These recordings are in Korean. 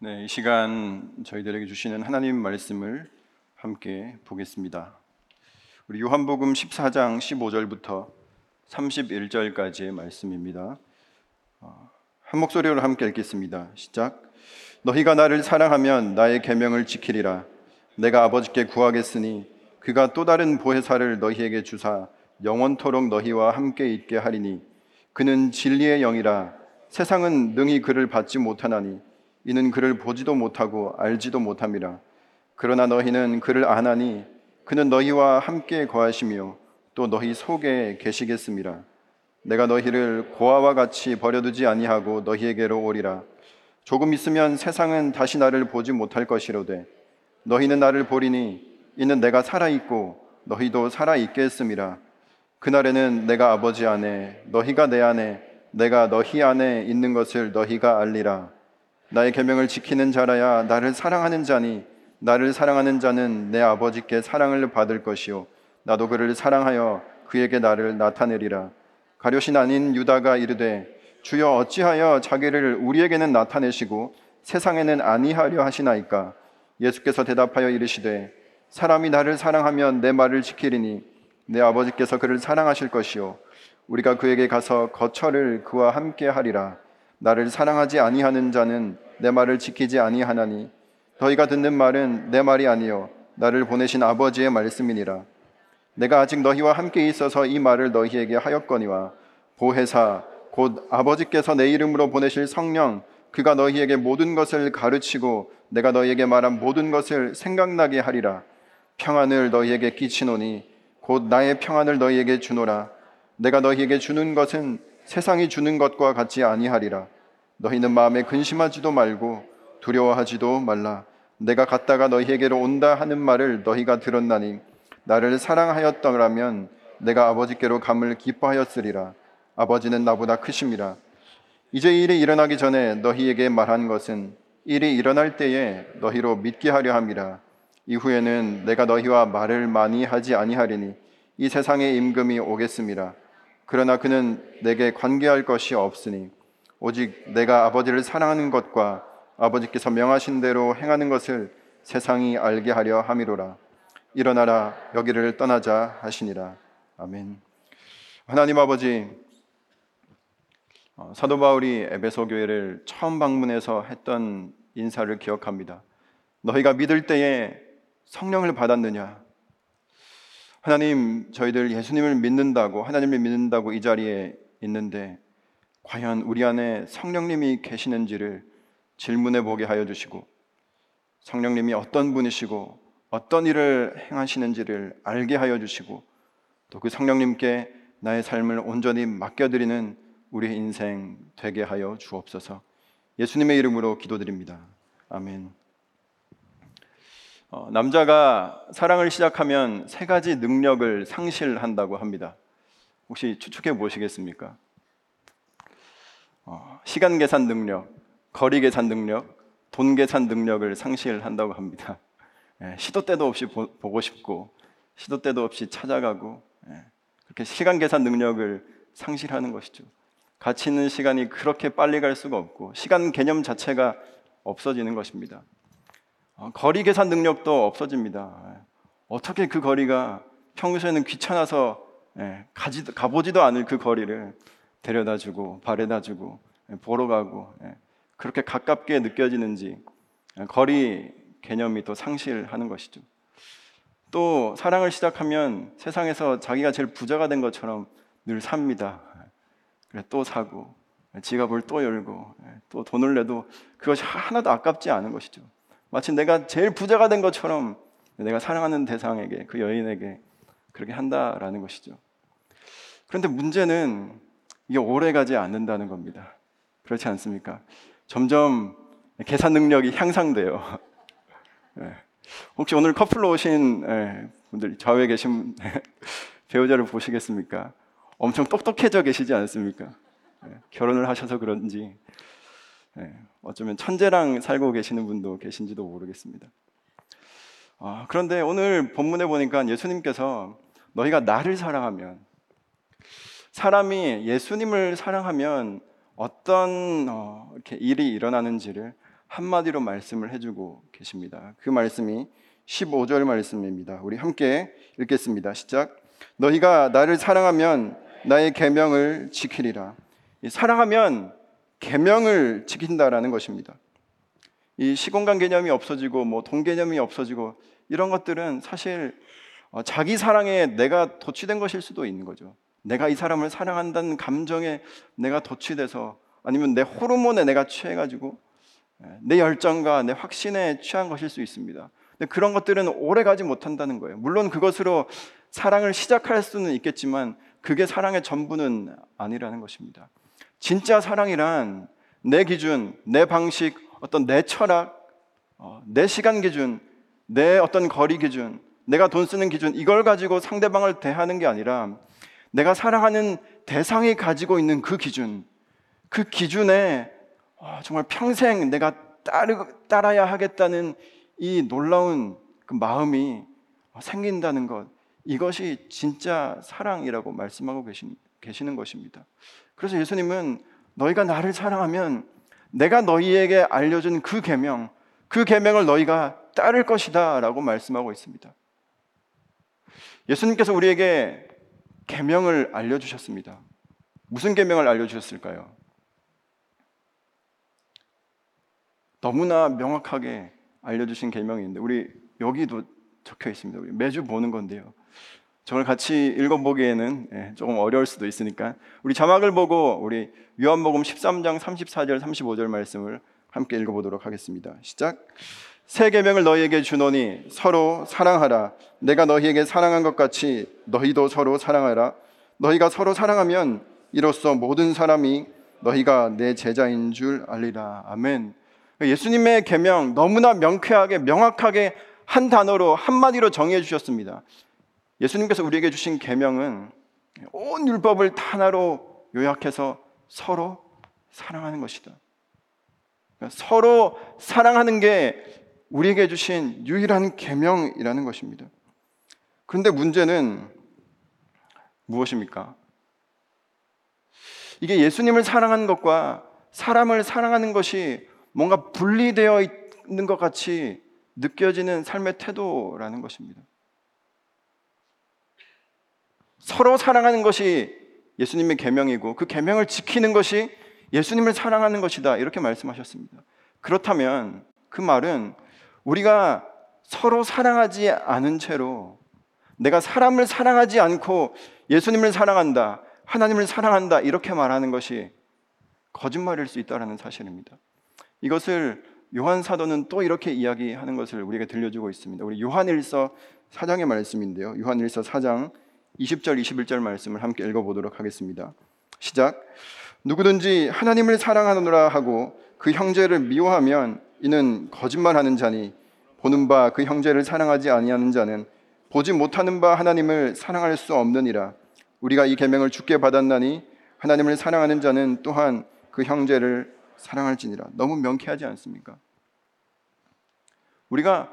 네, 이 시간 저희들에게 주시는 하나님 말씀을 함께 보겠습니다. 우리 요한복음 14장 15절부터 31절까지의 말씀입니다. 어, 한 목소리로 함께 읽겠습니다. 시작. 너희가 나를 사랑하면 나의 계명을 지키리라. 내가 아버지께 구하겠으니 그가 또 다른 보혜사를 너희에게 주사 영원토록 너희와 함께 있게 하리니 그는 진리의 영이라 세상은 능히 그를 받지 못하나니 이는 그를 보지도 못하고 알지도 못함이라. 그러나 너희는 그를 아나니 그는 너희와 함께 거하시며 또 너희 속에 계시겠습니다. 내가 너희를 고아와 같이 버려두지 아니하고 너희에게로 오리라. 조금 있으면 세상은 다시 나를 보지 못할 것이로되 너희는 나를 보리니 이는 내가 살아 있고 너희도 살아 있겠음이라. 그날에는 내가 아버지 안에 너희가 내 안에 내가 너희 안에 있는 것을 너희가 알리라. 나의 계명을 지키는 자라야 나를 사랑하는 자니 나를 사랑하는 자는 내 아버지께 사랑을 받을 것이요. 나도 그를 사랑하여 그에게 나를 나타내리라. 가룟이 아닌 유다가 이르되 주여 어찌하여 자기를 우리에게는 나타내시고 세상에는 아니하려 하시나이까? 예수께서 대답하여 이르시되 사람이 나를 사랑하면 내 말을 지키리니 내 아버지께서 그를 사랑하실 것이요. 우리가 그에게 가서 거처를 그와 함께 하리라 나를 사랑하지 아니하는 자는 내 말을 지키지 아니하나니 너희가 듣는 말은 내 말이 아니요 나를 보내신 아버지의 말씀이니라. 내가 아직 너희와 함께 있어서 이 말을 너희에게 하였거니와 보혜사 곧 아버지께서 내 이름으로 보내실 성령 그가 너희에게 모든 것을 가르치고 내가 너희에게 말한 모든 것을 생각나게 하리라. 평안을 너희에게 끼치노니 곧 나의 평안을 너희에게 주노라. 내가 너희에게 주는 것은 세상이 주는 것과 같지 아니하리라. 너희는 마음에 근심하지도 말고 두려워하지도 말라. 내가 갔다가 너희에게로 온다 하는 말을 너희가 들었나니 나를 사랑하였더라면 내가 아버지께로 감을 기뻐하였으리라. 아버지는 나보다 크심이라. 이제 일이 일어나기 전에 너희에게 말한 것은 일이 일어날 때에 너희로 믿게 하려 함이라. 이후에는 내가 너희와 말을 많이 하지 아니하리니 이 세상의 임금이 오겠습니다. 그러나 그는 내게 관계할 것이 없으니 오직 내가 아버지를 사랑하는 것과 아버지께서 명하신 대로 행하는 것을 세상이 알게 하려 함이로라. 일어나라 여기를 떠나자 하시니라. 아멘. 하나님 아버지 어, 사도 바울이 에베소 교회를 처음 방문해서 했던 인사를 기억합니다. 너희가 믿을 때에 성령을 받았느냐? 하나님, 저희들 예수님을 믿는다고, 하나님을 믿는다고 이 자리에 있는데, 과연 우리 안에 성령님이 계시는지를 질문해 보게 하여 주시고, 성령님이 어떤 분이시고, 어떤 일을 행하시는지를 알게 하여 주시고, 또 그 성령님께 나의 삶을 온전히 맡겨드리는 우리의 인생 되게 하여 주옵소서. 예수님의 이름으로 기도드립니다. 아멘. 어, 남자가 사랑을 시작하면 세 가지 능력을 상실한다고 합니다. 혹시 추측해 보시겠습니까? 어, 시간 계산 능력, 거리 계산 능력, 돈 계산 능력을 상실한다고 합니다. 예, 시도 때도 없이 보, 고 싶고 시도 때도 없이 찾아가고 예, 그렇게 시간 계산 능력을 상실하는 것이죠. 가치 있는 시간이 그렇게 빨리 갈 수가 없고 시간 개념 자체가 없어지는 것입니다. 어, 거리 계산 능력도 없어집니다. 어떻게 그 거리가 평소에는 귀찮아서 예, 가지도, 가보지도 않을 그 거리를 데려다 주고 바래다 주고 예, 보러 가고 예, 그렇게 가깝게 느껴지는지 거리 개념이 또 상실하는 것이죠. 또 사랑을 시작하면 세상에서 자기가 제일 부자가 된 것처럼 늘 삽니다. 그래 또 사고 지갑을 또 열고 또 돈을 내도 그것이 하나도 아깝지 않은 것이죠. 마치 내가 제일 부자가 된 것처럼 내가 사랑하는 대상에게 그 여인에게 그렇게 한다라는 것이죠. 그런데 문제는 이게 오래 가지 않는다는 겁니다. 그렇지 않습니까? 점점 계산 능력이 향상돼요. 네. 혹시 오늘 커플로 오신 네, 분들 좌우에 계신 배우자를 보시겠습니까? 엄청 똑똑해져 계시지 않습니까? 네. 결혼을 하셔서 그런지 네, 어쩌면 천재랑 살고 계시는 분도 계신지도 모르겠습니다. 아, 그런데 오늘 본문에 보니까 예수님께서 너희가 나를 사랑하면 사람이 예수님을 사랑하면 어떤 어, 이렇게 일이 일어나는지를 한마디로 말씀을 해주고 계십니다. 그 말씀이 15절 말씀입니다. 우리 함께 읽겠습니다. 시작. 너희가 나를 사랑하면 나의 계명을 지키리라. 사랑하면 계명을 지킨다라는 것입니다. 이 시공간 개념이 없어지고 뭐돈 개념이 없어지고 이런 것들은 사실 어, 자기 사랑에 내가 도취된 것일 수도 있는 거죠. 내가 이 사람을 사랑한다는 감정에 내가 도취돼서 아니면 내 호르몬에 내가 취해가지고 예, 내 열정과 내 확신에 취한 것일 수 있습니다. 근데 그런 것들은 오래 가지 못한다는 거예요. 물론 그것으로 사랑을 시작할 수는 있겠지만 그게 사랑의 전부는 아니라는 것입니다. 진짜 사랑이란 내 기준, 내 방식, 어떤 내 철학, 어, 내 시간 기준, 내 어떤 거리 기준, 내가 돈 쓰는 기준, 이걸 가지고 상대방을 대하는 게 아니라 내가 사랑하는 대상이 가지고 있는 그 기준, 그 기준에 어, 정말 평생 내가 따라야 하겠다는 이 놀라운 그 마음이 생긴다는 것, 이것이 진짜 사랑이라고 말씀하고 계신, 계시는 것입니다. 그래서 예수님은 너희가 나를 사랑하면 내가 너희에게 알려준 그 계명, 그 계명을 너희가 따를 것이다라고 말씀하고 있습니다. 예수님께서 우리에게 계명을 알려 주셨습니다. 무슨 계명을 알려 주셨을까요? 너무나 명확하게 알려 주신 계명인데 우리 여기도 적혀 있습니다. 매주 보는 건데요. 저걸 같이 읽어보기에는 예, 조금 어려울 수도 있으니까 우리 자막을 보고 우리 요한복음 13장 34절 35절 말씀을 함께 읽어보도록 하겠습니다. 시작. 새 계명을 너희에게 주노니 서로 사랑하라. 내가 너희에게 사랑한 것 같이 너희도 서로 사랑하라. 너희가 서로 사랑하면 이로써 모든 사람이 너희가 내 제자인 줄 알리라. 아멘. 예수님의 계명 너무나 명쾌하게 명확하게 한 단어로 한 마디로 정의해 주셨습니다. 예수님께서 우리에게 주신 계명은 온 율법을 하나로 요약해서 서로 사랑하는 것이다. 그러니까 서로 사랑하는 게 우리에게 주신 유일한 계명이라는 것입니다. 그런데 문제는 무엇입니까? 이게 예수님을 사랑하는 것과 사람을 사랑하는 것이 뭔가 분리되어 있는 것 같이 느껴지는 삶의 태도라는 것입니다. 서로 사랑하는 것이 예수님의 계명이고 그 계명을 지키는 것이 예수님을 사랑하는 것이다. 이렇게 말씀하셨습니다. 그렇다면 그 말은 우리가 서로 사랑하지 않은 채로 내가 사람을 사랑하지 않고 예수님을 사랑한다. 하나님을 사랑한다. 이렇게 말하는 것이 거짓말일 수 있다는 사실입니다. 이것을 요한 사도는 또 이렇게 이야기하는 것을 우리에게 들려주고 있습니다. 우리 요한일서 4장의 말씀인데요. 요한일서 4장 20절 21절 말씀을 함께 읽어 보도록 하겠습니다. 시작. 누구든지 하나님을 사랑하노라 하고 그 형제를 미워하면 이는 거짓말하는 자니 보는 바 그 형제를 사랑하지 아니하는 자는 보지 못하는 바 하나님을 사랑할 수 없느니라. 우리가 이 계명을 주께 받았나니 하나님을 사랑하는 자는 또한 그 형제를 사랑할지니라. 너무 명쾌하지 않습니까? 우리가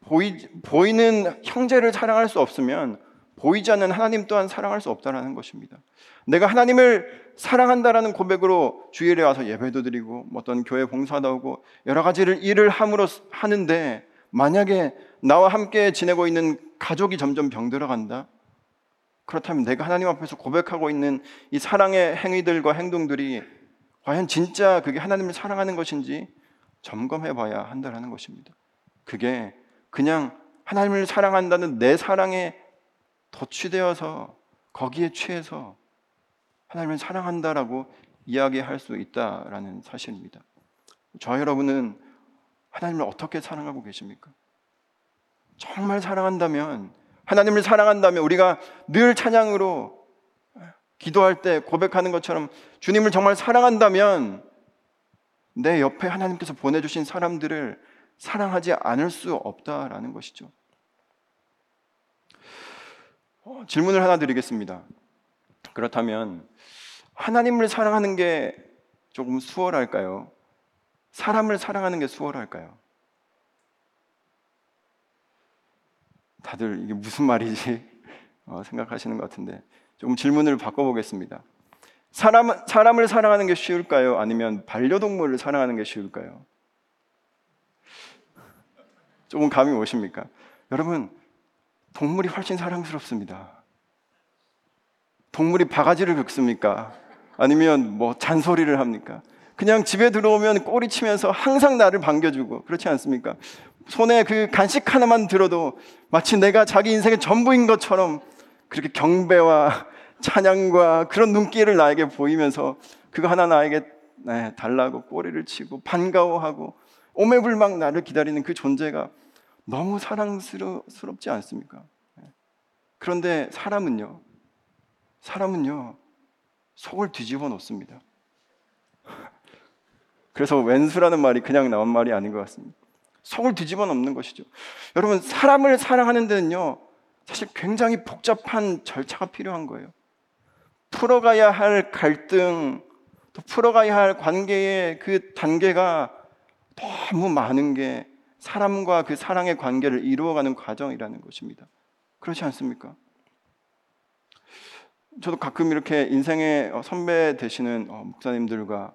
보이, 보이는 형제를 사랑할 수 없으면 보이지 않는 하나님 또한 사랑할 수 없다라는 것입니다. 내가 하나님을 사랑한다라는 고백으로 주일에 와서 예배도 드리고 뭐 어떤 교회 봉사도 하고 여러 가지를 일을 함으로 하는데 만약에 나와 함께 지내고 있는 가족이 점점 병들어간다. 그렇다면 내가 하나님 앞에서 고백하고 있는 이 사랑의 행위들과 행동들이 과연 진짜 그게 하나님을 사랑하는 것인지 점검해 봐야 한다라는 것입니다. 그게 그냥 하나님을 사랑한다는 내 사랑에 도취되어서 거기에 취해서 하나님을 사랑한다라고 이야기할 수 있다라는 사실입니다. 저 여러분은 하나님을 어떻게 사랑하고 계십니까? 정말 사랑한다면 하나님을 사랑한다면 우리가 늘 찬양으로 기도할 때 고백하는 것처럼 주님을 정말 사랑한다면 내 옆에 하나님께서 보내주신 사람들을 사랑하지 않을 수 없다라는 것이죠. 어, 질문을 하나 드리겠습니다. 그렇다면 하나님을 사랑하는 게 조금 수월할까요? 사람을 사랑하는 게 수월할까요? 다들 이게 무슨 말이지 어, 생각하시는 것 같은데 조금 질문을 바꿔보겠습니다. 사람, 사람을 사랑하는 게 쉬울까요? 아니면 반려동물을 사랑하는 게 쉬울까요? 조금 감이 오십니까? 여러분, 동물이 훨씬 사랑스럽습니다. 동물이 바가지를 긁습니까? 아니면 뭐 잔소리를 합니까? 그냥 집에 들어오면 꼬리 치면서 항상 나를 반겨주고 그렇지 않습니까? 손에 그 간식 하나만 들어도 마치 내가 자기 인생의 전부인 것처럼 그렇게 경배와 찬양과 그런 눈길을 나에게 보이면서 그거 하나 나에게 네, 달라고 꼬리를 치고 반가워하고 오매불망 나를 기다리는 그 존재가 너무 사랑스럽지 않습니까? 네. 그런데 사람은요, 사람은요, 속을 뒤집어 놓습니다. 그래서 왼수라는 말이 그냥 나온 말이 아닌 것 같습니다. 속을 뒤집어 놓는 것이죠. 여러분, 사람을 사랑하는 데는요, 사실 굉장히 복잡한 절차가 필요한 거예요. 풀어가야 할 갈등, 또 풀어가야 할 관계의 그 단계가 너무 많은 게 사람과 그 사랑의 관계를 이루어가는 과정이라는 것입니다. 그렇지 않습니까? 저도 가끔 이렇게 인생의 어, 선배 되시는 어, 목사님들과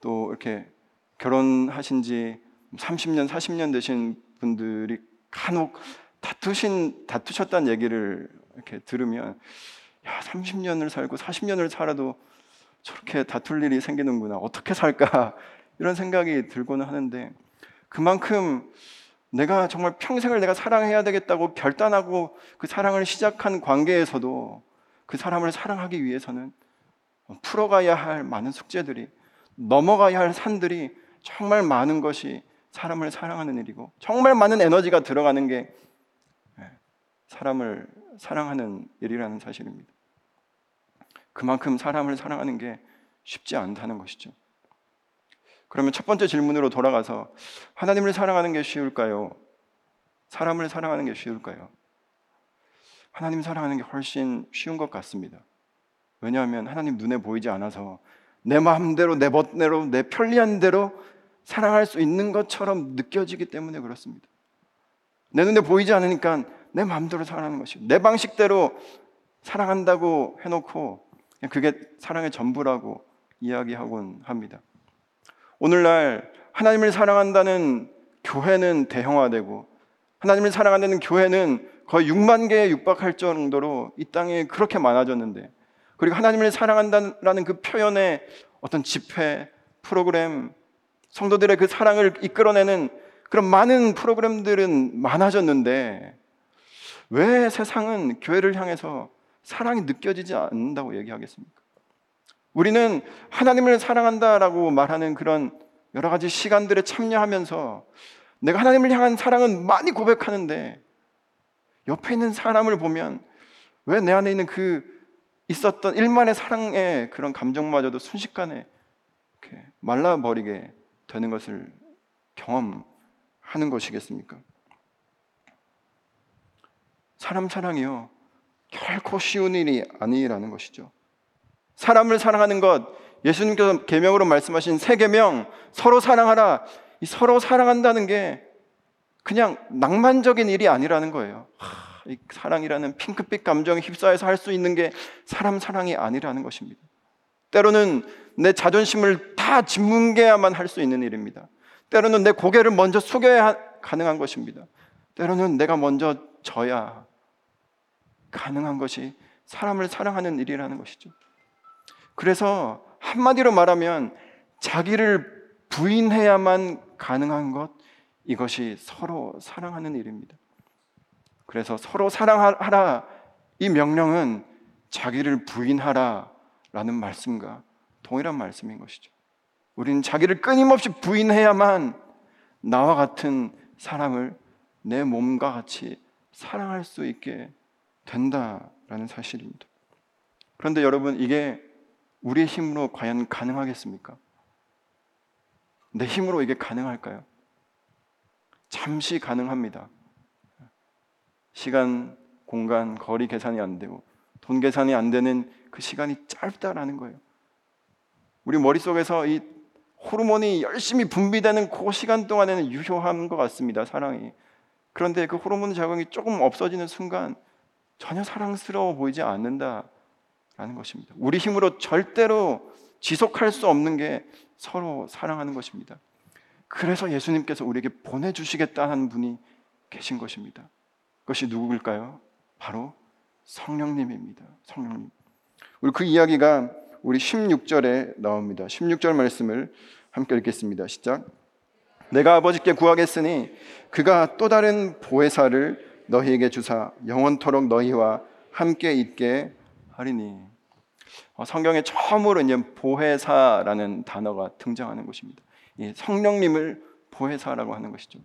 또 이렇게 결혼하신 지 30년, 40년 되신 분들이 간혹 다투신 다투셨다는 얘기를 이렇게 들으면 야, 30년을 살고 40년을 살아도 저렇게 다툴 일이 생기는구나. 어떻게 살까? 이런 생각이 들고는 하는데 그만큼 내가 정말 평생을 내가 사랑해야 되겠다고 결단하고 그 사랑을 시작한 관계에서도 그 사람을 사랑하기 위해서는 풀어가야 할 많은 숙제들이 넘어가야 할 산들이 정말 많은 것이 사람을 사랑하는 일이고 정말 많은 에너지가 들어가는 게 예, 사람을 사랑하는 일이라는 사실입니다. 그만큼 사람을 사랑하는 게 쉽지 않다는 것이죠. 그러면 첫 번째 질문으로 돌아가서 하나님을 사랑하는 게 쉬울까요? 사람을 사랑하는 게 쉬울까요? 하나님 사랑하는 게 훨씬 쉬운 것 같습니다. 왜냐하면 하나님 눈에 보이지 않아서 내 마음대로 내 멋대로 내 편리한 대로 사랑할 수 있는 것처럼 느껴지기 때문에 그렇습니다. 내 눈에 보이지 않으니까 내 마음대로 사랑하는 것이 내 방식대로 사랑한다고 해놓고 그게 사랑의 전부라고 이야기하곤 합니다. 오늘날 하나님을 사랑한다는 교회는 대형화되고 하나님을 사랑한다는 교회는 거의 6만 개에 육박할 정도로 이 땅에 그렇게 많아졌는데 그리고 하나님을 사랑한다는 그 표현의 어떤 집회, 프로그램, 성도들의 그 사랑을 이끌어내는 그런 많은 프로그램들은 많아졌는데 왜 세상은 교회를 향해서 사랑이 느껴지지 않는다고 얘기하겠습니까? 우리는 하나님을 사랑한다라고 말하는 그런 여러 가지 시간들에 참여하면서 내가 하나님을 향한 사랑은 많이 고백하는데 옆에 있는 사람을 보면 왜 내 안에 있는 그 있었던 일만의 사랑의 그런 감정마저도 순식간에 말라버리게 되는 것을 경험하는 것이겠습니까? 사람 사랑이요. 결코 쉬운 일이 아니라는 것이죠. 사람을 사랑하는 것, 예수님께서 계명으로 말씀하신 세 계명, 서로 사랑하라. 이 서로 사랑한다는 게 그냥 낭만적인 일이 아니라는 거예요. 하, 이 사랑이라는 핑크빛 감정에 휩싸여서 할 수 있는 게 사람 사랑이 아니라는 것입니다. 때로는 내 자존심을 다 짓뭉개야만 할 수 있는 일입니다. 때로는 내 고개를 먼저 숙여야 가능한 것입니다. 때로는 내가 먼저 져야 가능한 것이 사람을 사랑하는 일이라는 것이죠. 그래서 한마디로 말하면 자기를 부인해야만 가능한 것, 이것이 서로 사랑하는 일입니다. 그래서 서로 사랑하라 이 명령은 자기를 부인하라 라는 말씀과 동일한 말씀인 것이죠. 우리는 자기를 끊임없이 부인해야만 나와 같은 사람을 내 몸과 같이 사랑할 수 있게 된다라는 사실입니다. 그런데 여러분 이게 우리의 힘으로 과연 가능하겠습니까? 내 힘으로 이게 가능할까요? 잠시 가능합니다. 시간, 공간, 거리 계산이 안 되고 돈 계산이 안 되는 그 시간이 짧다라는 거예요. 우리 머릿속에서 이 호르몬이 열심히 분비되는 그 시간 동안에는 유효한 것 같습니다. 사랑이. 그런데 그 호르몬 작용이 조금 없어지는 순간 전혀 사랑스러워 보이지 않는다 라는 것입니다. 우리 힘으로 절대로 지속할 수 없는 게 서로 사랑하는 것입니다. 그래서 예수님께서 우리에게 보내주시겠다는 분이 계신 것입니다. 그것이 누구일까요? 바로 성령님입니다. 성령님. 우리 그 이야기가 우리 16절에 나옵니다. 16절 말씀을 함께 읽겠습니다. 시작. 내가 아버지께 구하겠으니 그가 또 다른 보혜사를 너희에게 주사 영원토록 너희와 함께 있게 하리니. 어, 성경에 처음으로 이제 보혜사라는 단어가 등장하는 것입니다. 성령님을 보혜사라고 하는 것이죠.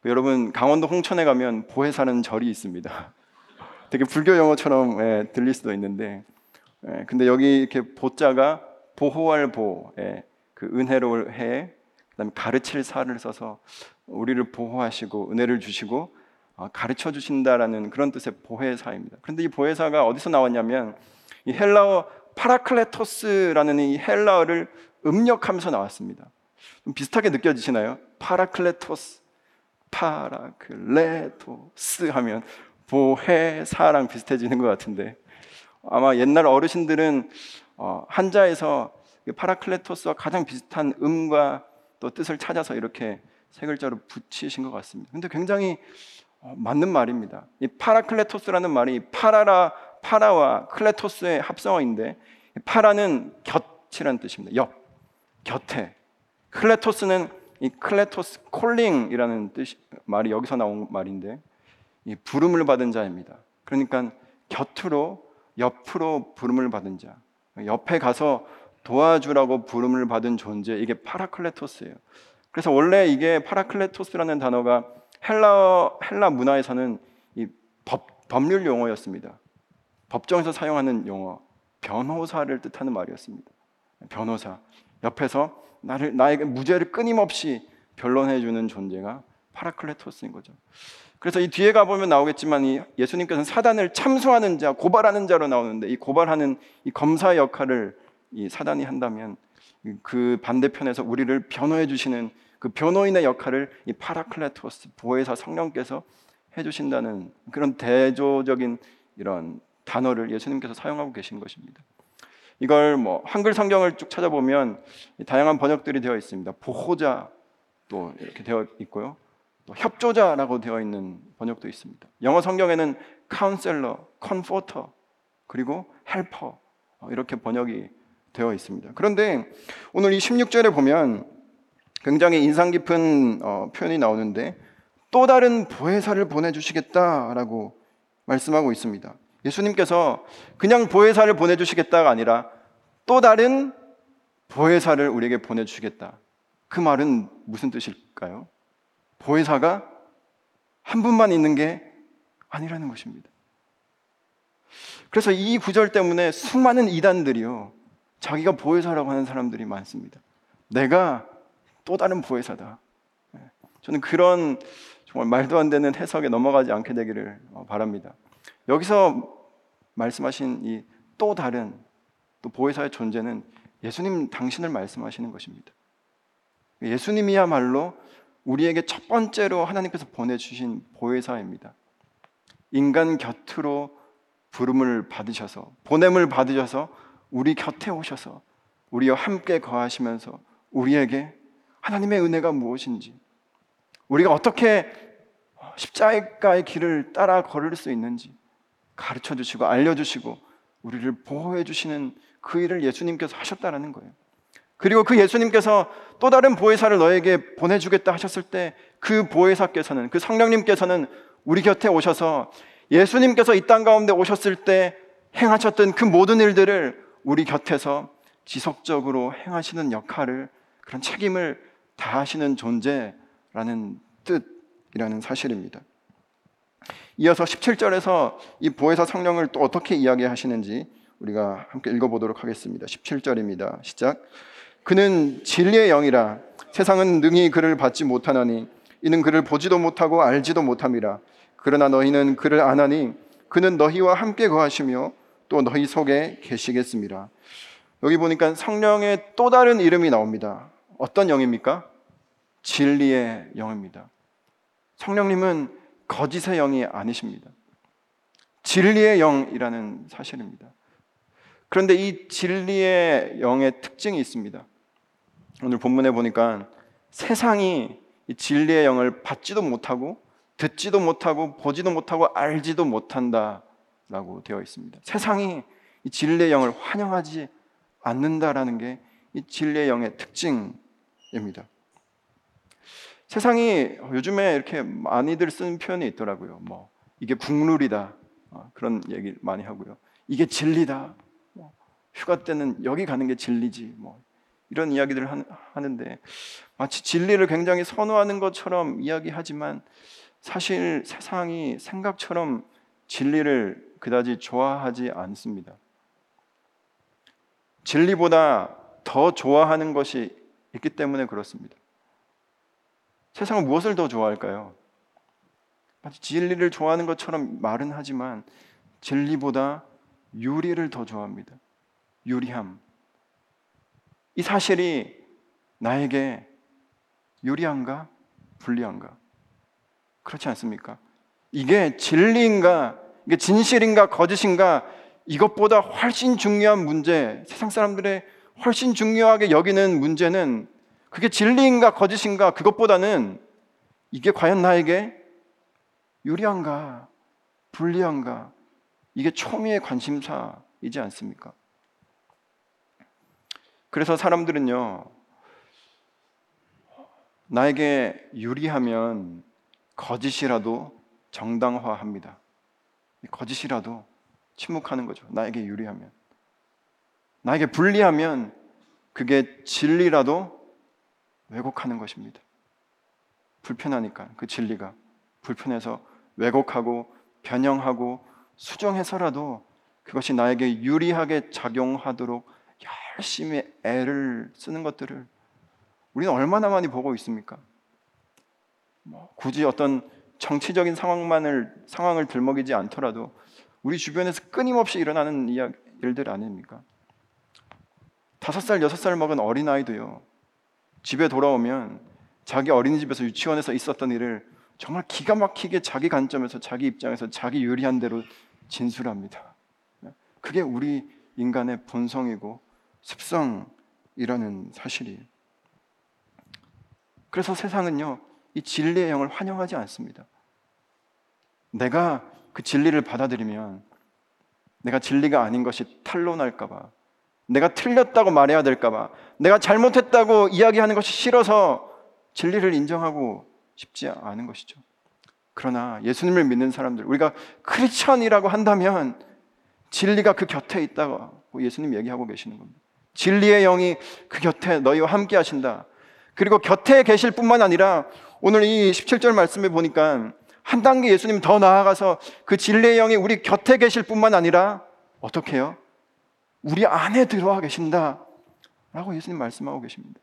그 여러분 강원도 홍천에 가면 보혜사는 절이 있습니다. 되게 불교 용어처럼 예, 들릴 수도 있는데, 예, 근데 여기 이렇게 보자가 보호할 보, 예, 그 은혜로울 해, 그다음에 가르칠 사를 써서 우리를 보호하시고 은혜를 주시고 어, 가르쳐 주신다라는 그런 뜻의 보혜사입니다. 그런데 이 보혜사가 어디서 나왔냐면 이 헬라어 파라클레토스라는 이 헬라어를 음역하면서 나왔습니다. 좀 비슷하게 느껴지시나요? 파라클레토스, 파라클레토스 하면 보혜사랑 비슷해지는 것 같은데 아마 옛날 어르신들은 어, 한자에서 파라클레토스와 가장 비슷한 음과 또 뜻을 찾아서 이렇게 세 글자로 붙이신 것 같습니다. 근데 굉장히 어, 맞는 말입니다. 이 파라클레토스라는 말이 파라라 파라와 클레토스의 합성어인데 파라는 곁이라는 뜻입니다. 옆, 곁에. 클레토스는 이 클레토스 calling이라는 뜻 말이 여기서 나온 말인데 이 부름을 받은 자입니다. 그러니까 곁으로 옆으로 부름을 받은 자. 옆에 가서 도와주라고 부름을 받은 존재 이게 파라클레토스예요. 그래서 원래 이게 파라클레토스라는 단어가 헬라 헬라 문화에서는 이 법, 법률 용어였습니다. 법정에서 사용하는 용어, 변호사를 뜻하는 말이었습니다. 변호사 옆에서 나를 나에게 무죄를 끊임없이 변론해 주는 존재가 파라클레토스인 거죠. 그래서 이 뒤에 가 보면 나오겠지만 이 예수님께서는 사단을 참소하는 자, 고발하는 자로 나오는데 이 고발하는 이 검사 역할을 이 사단이 한다면 그 반대편에서 우리를 변호해 주시는 그 변호인의 역할을 이 파라클레토스 보혜사 성령께서 해 주신다는 그런 대조적인 이런 단어를 예수님께서 사용하고 계신 것입니다. 이걸 뭐 한글 성경을 쭉 찾아보면 다양한 번역들이 되어 있습니다. 보호자 또 이렇게 되어 있고요. 또 협조자라고 되어 있는 번역도 있습니다. 영어 성경에는 counselor, comforter, 그리고 helper 이렇게 번역이 되어 있습니다. 그런데 오늘 이 16절에 보면 굉장히 인상 깊은 어, 표현이 나오는데 또 다른 보혜사를 보내주시겠다라고 말씀하고 있습니다. 예수님께서 그냥 보혜사를 보내주시겠다가 아니라 또 다른 보혜사를 우리에게 보내주시겠다. 그 말은 무슨 뜻일까요? 보혜사가 한 분만 있는 게 아니라는 것입니다. 그래서 이 구절 때문에 수많은 이단들이요. 자기가 보혜사라고 하는 사람들이 많습니다. 내가 또 다른 보혜사다. 네. 저는 그런 정말 말도 안 되는 해석에 넘어가지 않게 되기를 어, 바랍니다. 여기서 말씀하신 이 또 다른 또 보혜사의 존재는 예수님 당신을 말씀하시는 것입니다. 예수님이야말로 우리에게 첫 번째로 하나님께서 보내주신 보혜사입니다. 인간 곁으로 부름을 받으셔서 보냄을 받으셔서 우리 곁에 오셔서 우리와 함께 거하시면서 우리에게 하나님의 은혜가 무엇인지 우리가 어떻게 십자가의 길을 따라 걸을 수 있는지 가르쳐 주시고 알려 주시고 우리를 보호해 주시는 그 일을 예수님께서 하셨다라는 거예요. 그리고 그 예수님께서 또 다른 보혜사를 너에게 보내 주겠다 하셨을 때 그 보혜사께서는 그 성령님께서는 우리 곁에 오셔서 예수님께서 이 땅 가운데 오셨을 때 행하셨던 그 모든 일들을 우리 곁에서 지속적으로 행하시는 역할을 그런 책임을 다 하시는 존재라는 뜻이라는 사실입니다. 이어서 17절에서 이 보혜사 성령을 또 어떻게 이야기하시는지 우리가 함께 읽어보도록 하겠습니다. 17절입니다. 시작. 그는 진리의 영이라 세상은 능히 그를 받지 못하나니 이는 그를 보지도 못하고 알지도 못함이라. 그러나 너희는 그를 아나니 그는 너희와 함께 거하시며 또 너희 속에 계시겠습니다. 여기 보니까 성령의 또 다른 이름이 나옵니다. 어떤 영입니까? 진리의 영입니다. 성령님은 거짓의 영이 아니십니다. 진리의 영이라는 사실입니다. 그런데 이 진리의 영의 특징이 있습니다. 오늘 본문에 보니까 세상이 이 진리의 영을 받지도 못하고 듣지도 못하고 보지도 못하고 알지도 못한다라고 되어 있습니다. 세상이 이 진리의 영을 환영하지 않는다라는 게 이 진리의 영의 특징 입니다. 세상이 요즘에 이렇게 많이들 쓰는 표현이 있더라고요. 뭐 이게 국룰이다 어, 그런 얘기 많이 하고요. 이게 진리다. 뭐 휴가 때는 여기 가는 게 진리지. 뭐 이런 이야기들을 하는데 마치 진리를 굉장히 선호하는 것처럼 이야기하지만 사실 세상이 생각처럼 진리를 그다지 좋아하지 않습니다. 진리보다 더 좋아하는 것이 있기 때문에 그렇습니다. 세상은 무엇을 더 좋아할까요? 마치 진리를 좋아하는 것처럼 말은 하지만 진리보다 유리를 더 좋아합니다. 유리함. 이 사실이 나에게 유리한가 불리한가? 그렇지 않습니까? 이게 진리인가, 이게 진실인가 거짓인가 이것보다 훨씬 중요한 문제, 세상 사람들의 훨씬 중요하게 여기는 문제는 그게 진리인가 거짓인가 그것보다는 이게 과연 나에게 유리한가 불리한가 이게 초미의 관심사이지 않습니까? 그래서 사람들은요 나에게 유리하면 거짓이라도 정당화합니다. 거짓이라도 침묵하는 거죠. 나에게 유리하면. 나에게 불리하면 그게 진리라도 왜곡하는 것입니다. 불편하니까 그 진리가 불편해서 왜곡하고 변형하고 수정해서라도 그것이 나에게 유리하게 작용하도록 열심히 애를 쓰는 것들을 우리는 얼마나 많이 보고 있습니까? 뭐 굳이 어떤 정치적인 상황만을 상황을 들먹이지 않더라도 우리 주변에서 끊임없이 일어나는 일들 아닙니까? 다섯 살, 여섯 살 먹은 어린 아이도요. 집에 돌아오면 자기 어린이집에서 유치원에서 있었던 일을 정말 기가 막히게 자기 관점에서 자기 입장에서 자기 유리한 대로 진술합니다. 그게 우리 인간의 본성이고 습성이라는 사실이. 그래서 세상은요, 이 진리의 영을 환영하지 않습니다. 내가 그 진리를 받아들이면 내가 진리가 아닌 것이 탄로날까봐, 내가 틀렸다고 말해야 될까봐, 내가 잘못했다고 이야기하는 것이 싫어서 진리를 인정하고 싶지 않은 것이죠. 그러나 예수님을 믿는 사람들, 우리가 크리스천이라고 한다면 진리가 그 곁에 있다고 예수님 얘기하고 계시는 겁니다. 진리의 영이 그 곁에 너희와 함께 하신다. 그리고 곁에 계실 뿐만 아니라 오늘 이 17절 말씀에 보니까 한 단계 예수님 더 나아가서 그 진리의 영이 우리 곁에 계실 뿐만 아니라 어떻게 해요? 우리 안에 들어와 계신다. 라고 예수님 말씀하고 계십니다.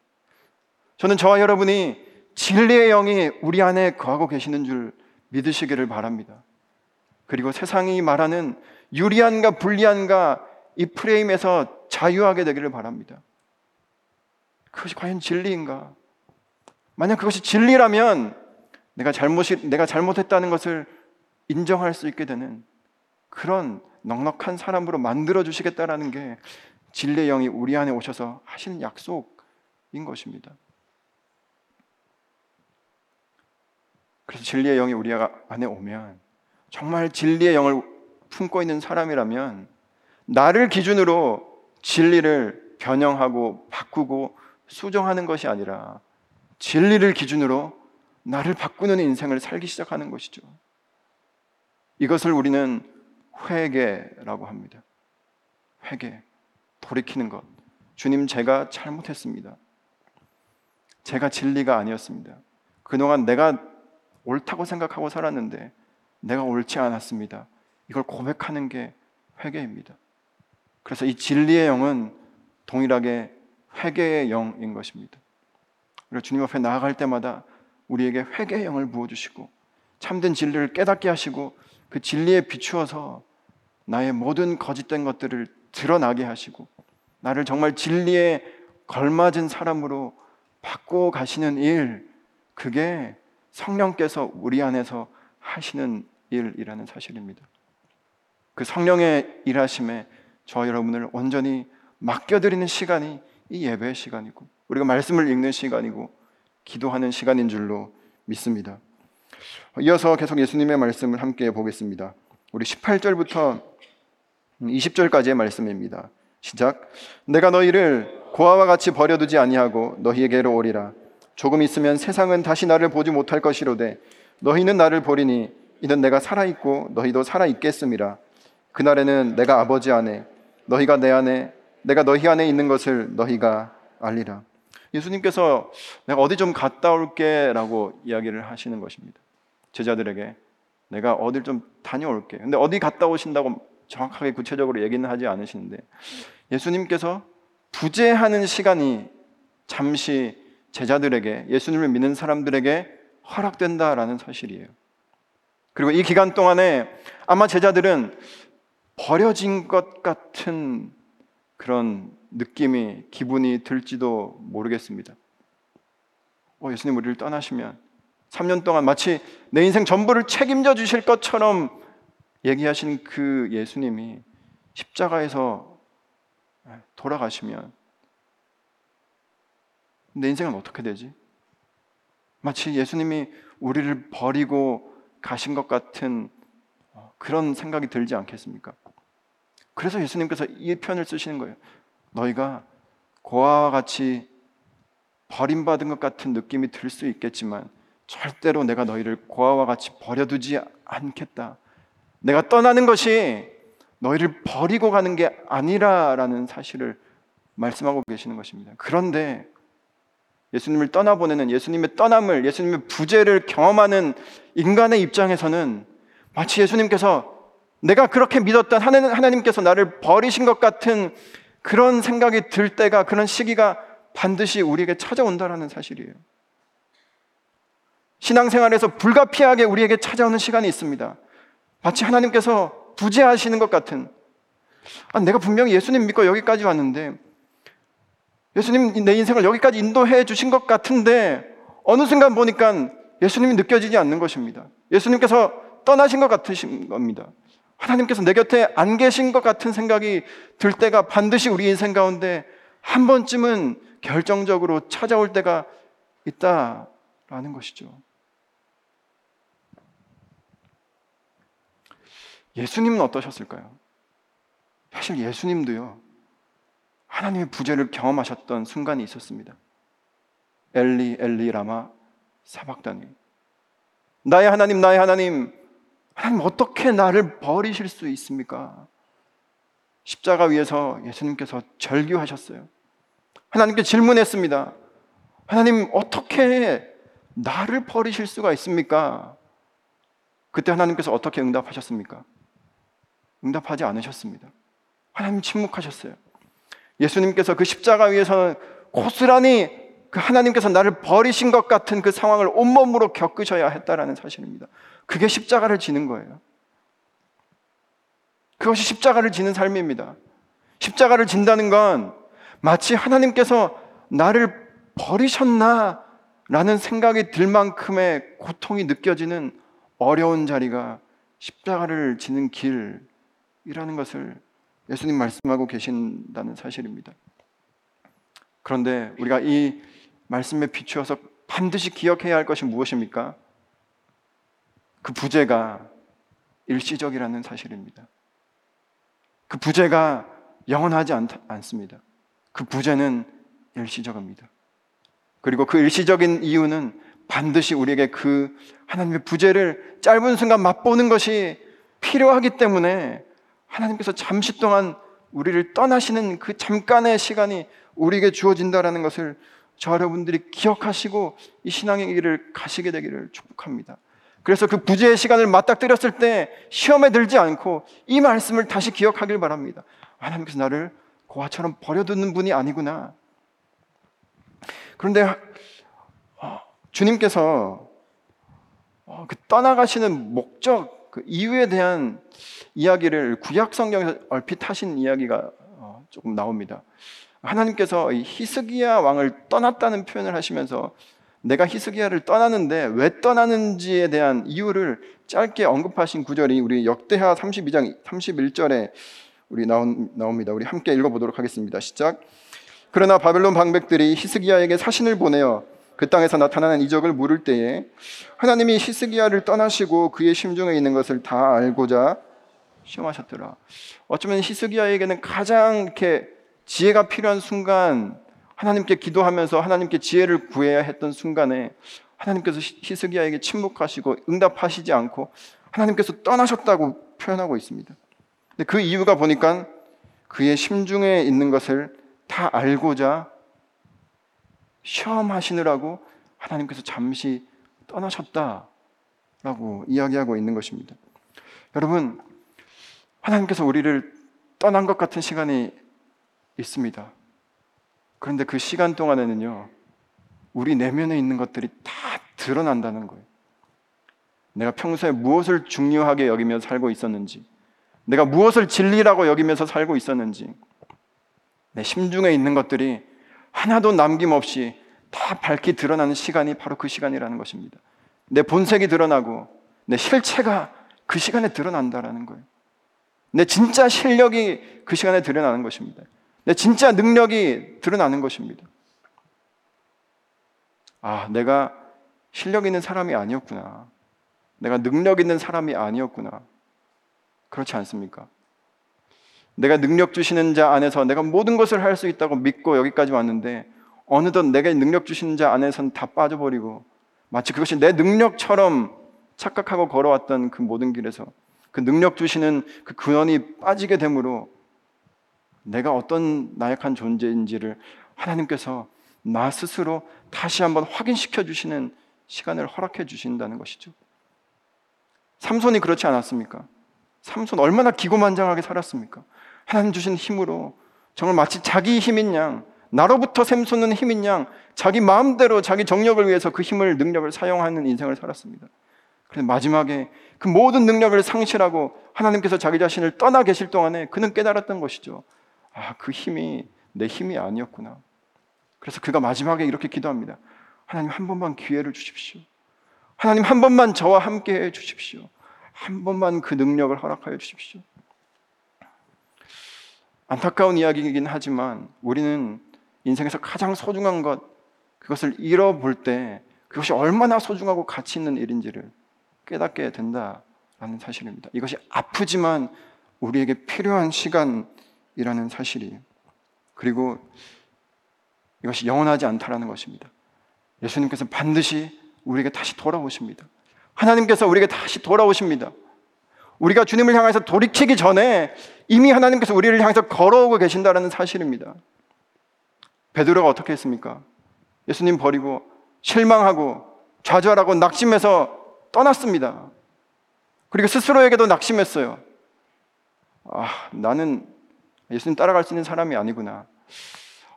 저는 저와 여러분이 진리의 영이 우리 안에 거하고 계시는 줄 믿으시기를 바랍니다. 그리고 세상이 말하는 유리한가 불리한가 이 프레임에서 자유하게 되기를 바랍니다. 그것이 과연 진리인가? 만약 그것이 진리라면 내가 잘못이 내가 잘못했다는 것을 인정할 수 있게 되는 그런 넉넉한 사람으로 만들어 주시겠다라는 게 진리의 영이 우리 안에 오셔서 하시는 약속인 것입니다. 그래서 진리의 영이 우리 안에 오면 정말 진리의 영을 품고 있는 사람이라면 나를 기준으로 진리를 변형하고 바꾸고 수정하는 것이 아니라 진리를 기준으로 나를 바꾸는 인생을 살기 시작하는 것이죠. 이것을 우리는 회개라고 합니다. 회개, 돌이키는 것. 주님, 제가 잘못했습니다. 제가 진리가 아니었습니다. 그동안 내가 옳다고 생각하고 살았는데 내가 옳지 않았습니다. 이걸 고백하는 게 회개입니다. 그래서 이 진리의 영은 동일하게 회개의 영인 것입니다. 그리고 주님 앞에 나아갈 때마다 우리에게 회개의 영을 부어주시고 참된 진리를 깨닫게 하시고 그 진리에 비추어서 나의 모든 거짓된 것들을 드러나게 하시고 나를 정말 진리에 걸맞은 사람으로 바꿔 가시는 일 그게 성령께서 우리 안에서 하시는 일이라는 사실입니다. 그 성령의 일하심에 저 여러분을 온전히 맡겨드리는 시간이 이 예배의 시간이고 우리가 말씀을 읽는 시간이고 기도하는 시간인 줄로 믿습니다. 이어서 계속 예수님의 말씀을 함께 보겠습니다. 우리 18절부터 20절까지의 말씀입니다. 시작. 내가 너희를 고아와 같이 버려두지 아니하고 너희에게로 오리라. 조금 있으면 세상은 다시 나를 보지 못할 것이로되 너희는 나를 보리니 이는 내가 살아 있고 너희도 살아 있겠음이라. 그날에는 내가 아버지 안에 너희가 내 안에 내가 너희 안에 있는 것을 너희가 알리라. 예수님께서 내가 어디 좀 갔다 올게라고 이야기를 하시는 것입니다. 제자들에게 내가 어딜 좀 다녀올게. 근데 어디 갔다 오신다고 정확하게 구체적으로 얘기는 하지 않으시는데 예수님께서 부재하는 시간이 잠시 제자들에게 예수님을 믿는 사람들에게 허락된다라는 사실이에요. 그리고 이 기간 동안에 아마 제자들은 버려진 것 같은 그런 느낌이 기분이 들지도 모르겠습니다. 어, 예수님 우리를 떠나시면 3년 동안 마치 내 인생 전부를 책임져 주실 것처럼 얘기하신 그 예수님이 십자가에서 돌아가시면 내 인생은 어떻게 되지? 마치 예수님이 우리를 버리고 가신 것 같은 그런 생각이 들지 않겠습니까? 그래서 예수님께서 이 편을 쓰시는 거예요. 너희가 고아와 같이 버림받은 것 같은 느낌이 들 수 있겠지만 절대로 내가 너희를 고아와 같이 버려두지 않겠다. 내가 떠나는 것이 너희를 버리고 가는 게 아니라라는 사실을 말씀하고 계시는 것입니다. 그런데 예수님을 떠나보내는 예수님의 떠남을 예수님의 부재를 경험하는 인간의 입장에서는 마치 예수님께서 내가 그렇게 믿었던 하나님께서 나를 버리신 것 같은 그런 생각이 들 때가 그런 시기가 반드시 우리에게 찾아온다라는 사실이에요. 신앙생활에서 불가피하게 우리에게 찾아오는 시간이 있습니다. 마치 하나님께서 부재하시는 것 같은 아, 내가 분명히 예수님 믿고 여기까지 왔는데 예수님 내 인생을 여기까지 인도해 주신 것 같은데 어느 순간 보니까 예수님이 느껴지지 않는 것입니다. 예수님께서 떠나신 것 같으신 겁니다. 하나님께서 내 곁에 안 계신 것 같은 생각이 들 때가 반드시 우리 인생 가운데 한 번쯤은 결정적으로 찾아올 때가 있다라는 것이죠. 예수님은 어떠셨을까요? 사실 예수님도요, 하나님의 부재를 경험하셨던 순간이 있었습니다. 엘리, 엘리, 라마, 사박다니. 나의 하나님, 나의 하나님, 하나님 어떻게 나를 버리실 수 있습니까? 십자가 위에서 예수님께서 절규하셨어요. 하나님께 질문했습니다. 하나님 어떻게 나를 버리실 수가 있습니까? 그때 하나님께서 어떻게 응답하셨습니까? 응답하지 않으셨습니다. 하나님 침묵하셨어요. 예수님께서 그 십자가 위에서 고스란히 그 하나님께서 나를 버리신 것 같은 그 상황을 온몸으로 겪으셔야 했다라는 사실입니다. 그게 십자가를 지는 거예요. 그것이 십자가를 지는 삶입니다. 십자가를 진다는 건 마치 하나님께서 나를 버리셨나 라는 생각이 들 만큼의 고통이 느껴지는 어려운 자리가 십자가를 지는 길 이라는 것을 예수님 말씀하고 계신다는 사실입니다. 그런데 우리가 이 말씀에 비추어서 반드시 기억해야 할 것이 무엇입니까? 그 부재가 일시적이라는 사실입니다. 그 부재가 영원하지 않, 않습니다. 그 부재는 일시적입니다. 그리고 그 일시적인 이유는 반드시 우리에게 그 하나님의 부재를 짧은 순간 맛보는 것이 필요하기 때문에 하나님께서 잠시 동안 우리를 떠나시는 그 잠깐의 시간이 우리에게 주어진다라는 것을 저 여러분들이 기억하시고 이 신앙의 길을 가시게 되기를 축복합니다. 그래서 그 부재의 시간을 맞닥뜨렸을 때 시험에 들지 않고 이 말씀을 다시 기억하길 바랍니다. 하나님께서 나를 고아처럼 버려두는 분이 아니구나. 그런데 어, 주님께서 어, 그 떠나가시는 목적, 그 이유에 대한 이야기를 구약 성경에서 얼핏 하신 이야기가 어, 조금 나옵니다. 하나님께서 히스기야 왕을 떠났다는 표현을 하시면서 내가 히스기야를 떠나는데 왜 떠나는지에 대한 이유를 짧게 언급하신 구절이 우리 역대하 32장 31절에 우리 나온, 나옵니다. 우리 함께 읽어보도록 하겠습니다. 시작. 그러나 바벨론 방백들이 히스기야에게 사신을 보내어 그 땅에서 나타나는 이적을 물을 때에 하나님이 히스기야를 떠나시고 그의 심중에 있는 것을 다 알고자 시험하셨더라. 어쩌면 히스기야에게는 가장 이렇게 지혜가 필요한 순간 하나님께 기도하면서 하나님께 지혜를 구해야 했던 순간에 하나님께서 히스기야에게 침묵하시고 응답하시지 않고 하나님께서 떠나셨다고 표현하고 있습니다. 근데 그 이유가 보니까 그의 심중에 있는 것을 다 알고자 시험하시느라고 하나님께서 잠시 떠나셨다라고 이야기하고 있는 것입니다. 여러분, 하나님께서 우리를 떠난 것 같은 시간이 있습니다. 그런데 그 시간 동안에는요, 우리 내면에 있는 것들이 다 드러난다는 거예요. 내가 평소에 무엇을 중요하게 여기며 살고 있었는지, 내가 무엇을 진리라고 여기면서 살고 있었는지, 내 심중에 있는 것들이 하나도 남김없이 다 밝히 드러나는 시간이 바로 그 시간이라는 것입니다. 내 본색이 드러나고 내 실체가 그 시간에 드러난다라는 거예요. 내 진짜 실력이 그 시간에 드러나는 것입니다. 내 진짜 능력이 드러나는 것입니다. 아, 내가 실력 있는 사람이 아니었구나. 내가 능력 있는 사람이 아니었구나. 그렇지 않습니까? 내가 능력 주시는 자 안에서 내가 모든 것을 할 수 있다고 믿고 여기까지 왔는데 어느덧 내가 능력 주시는 자 안에선 다 빠져버리고 마치 그것이 내 능력처럼 착각하고 걸어왔던 그 모든 길에서 그 능력 주시는 그 근원이 빠지게 되므로 내가 어떤 나약한 존재인지를 하나님께서 나 스스로 다시 한번 확인시켜 주시는 시간을 허락해 주신다는 것이죠. 삼손이 그렇지 않았습니까? 삼손 얼마나 기고만장하게 살았습니까? 하나님 주신 힘으로 정말 마치 자기 힘인 양, 나로부터 샘솟는 힘인 양, 자기 마음대로 자기 정력을 위해서 그 힘을, 능력을 사용하는 인생을 살았습니다. 그런데 마지막에 그 모든 능력을 상실하고 하나님께서 자기 자신을 떠나 계실 동안에 그는 깨달았던 것이죠. 아, 그 힘이 내 힘이 아니었구나. 그래서 그가 마지막에 이렇게 기도합니다. 하나님 한 번만 기회를 주십시오. 하나님 한 번만 저와 함께 해 주십시오. 한 번만 그 능력을 허락하여 주십시오. 안타까운 이야기이긴 하지만 우리는 인생에서 가장 소중한 것, 그것을 잃어볼 때 그것이 얼마나 소중하고 가치 있는 일인지를 깨닫게 된다라는 사실입니다. 이것이 아프지만 우리에게 필요한 시간이라는 사실이에요. 그리고 이것이 영원하지 않다라는 것입니다. 예수님께서 반드시 우리에게 다시 돌아오십니다. 하나님께서 우리에게 다시 돌아오십니다. 우리가 주님을 향해서 돌이키기 전에 이미 하나님께서 우리를 향해서 걸어오고 계신다는 사실입니다. 베드로가 어떻게 했습니까? 예수님 버리고 실망하고 좌절하고 낙심해서 떠났습니다. 그리고 스스로에게도 낙심했어요. 아, 나는 예수님 따라갈 수 있는 사람이 아니구나.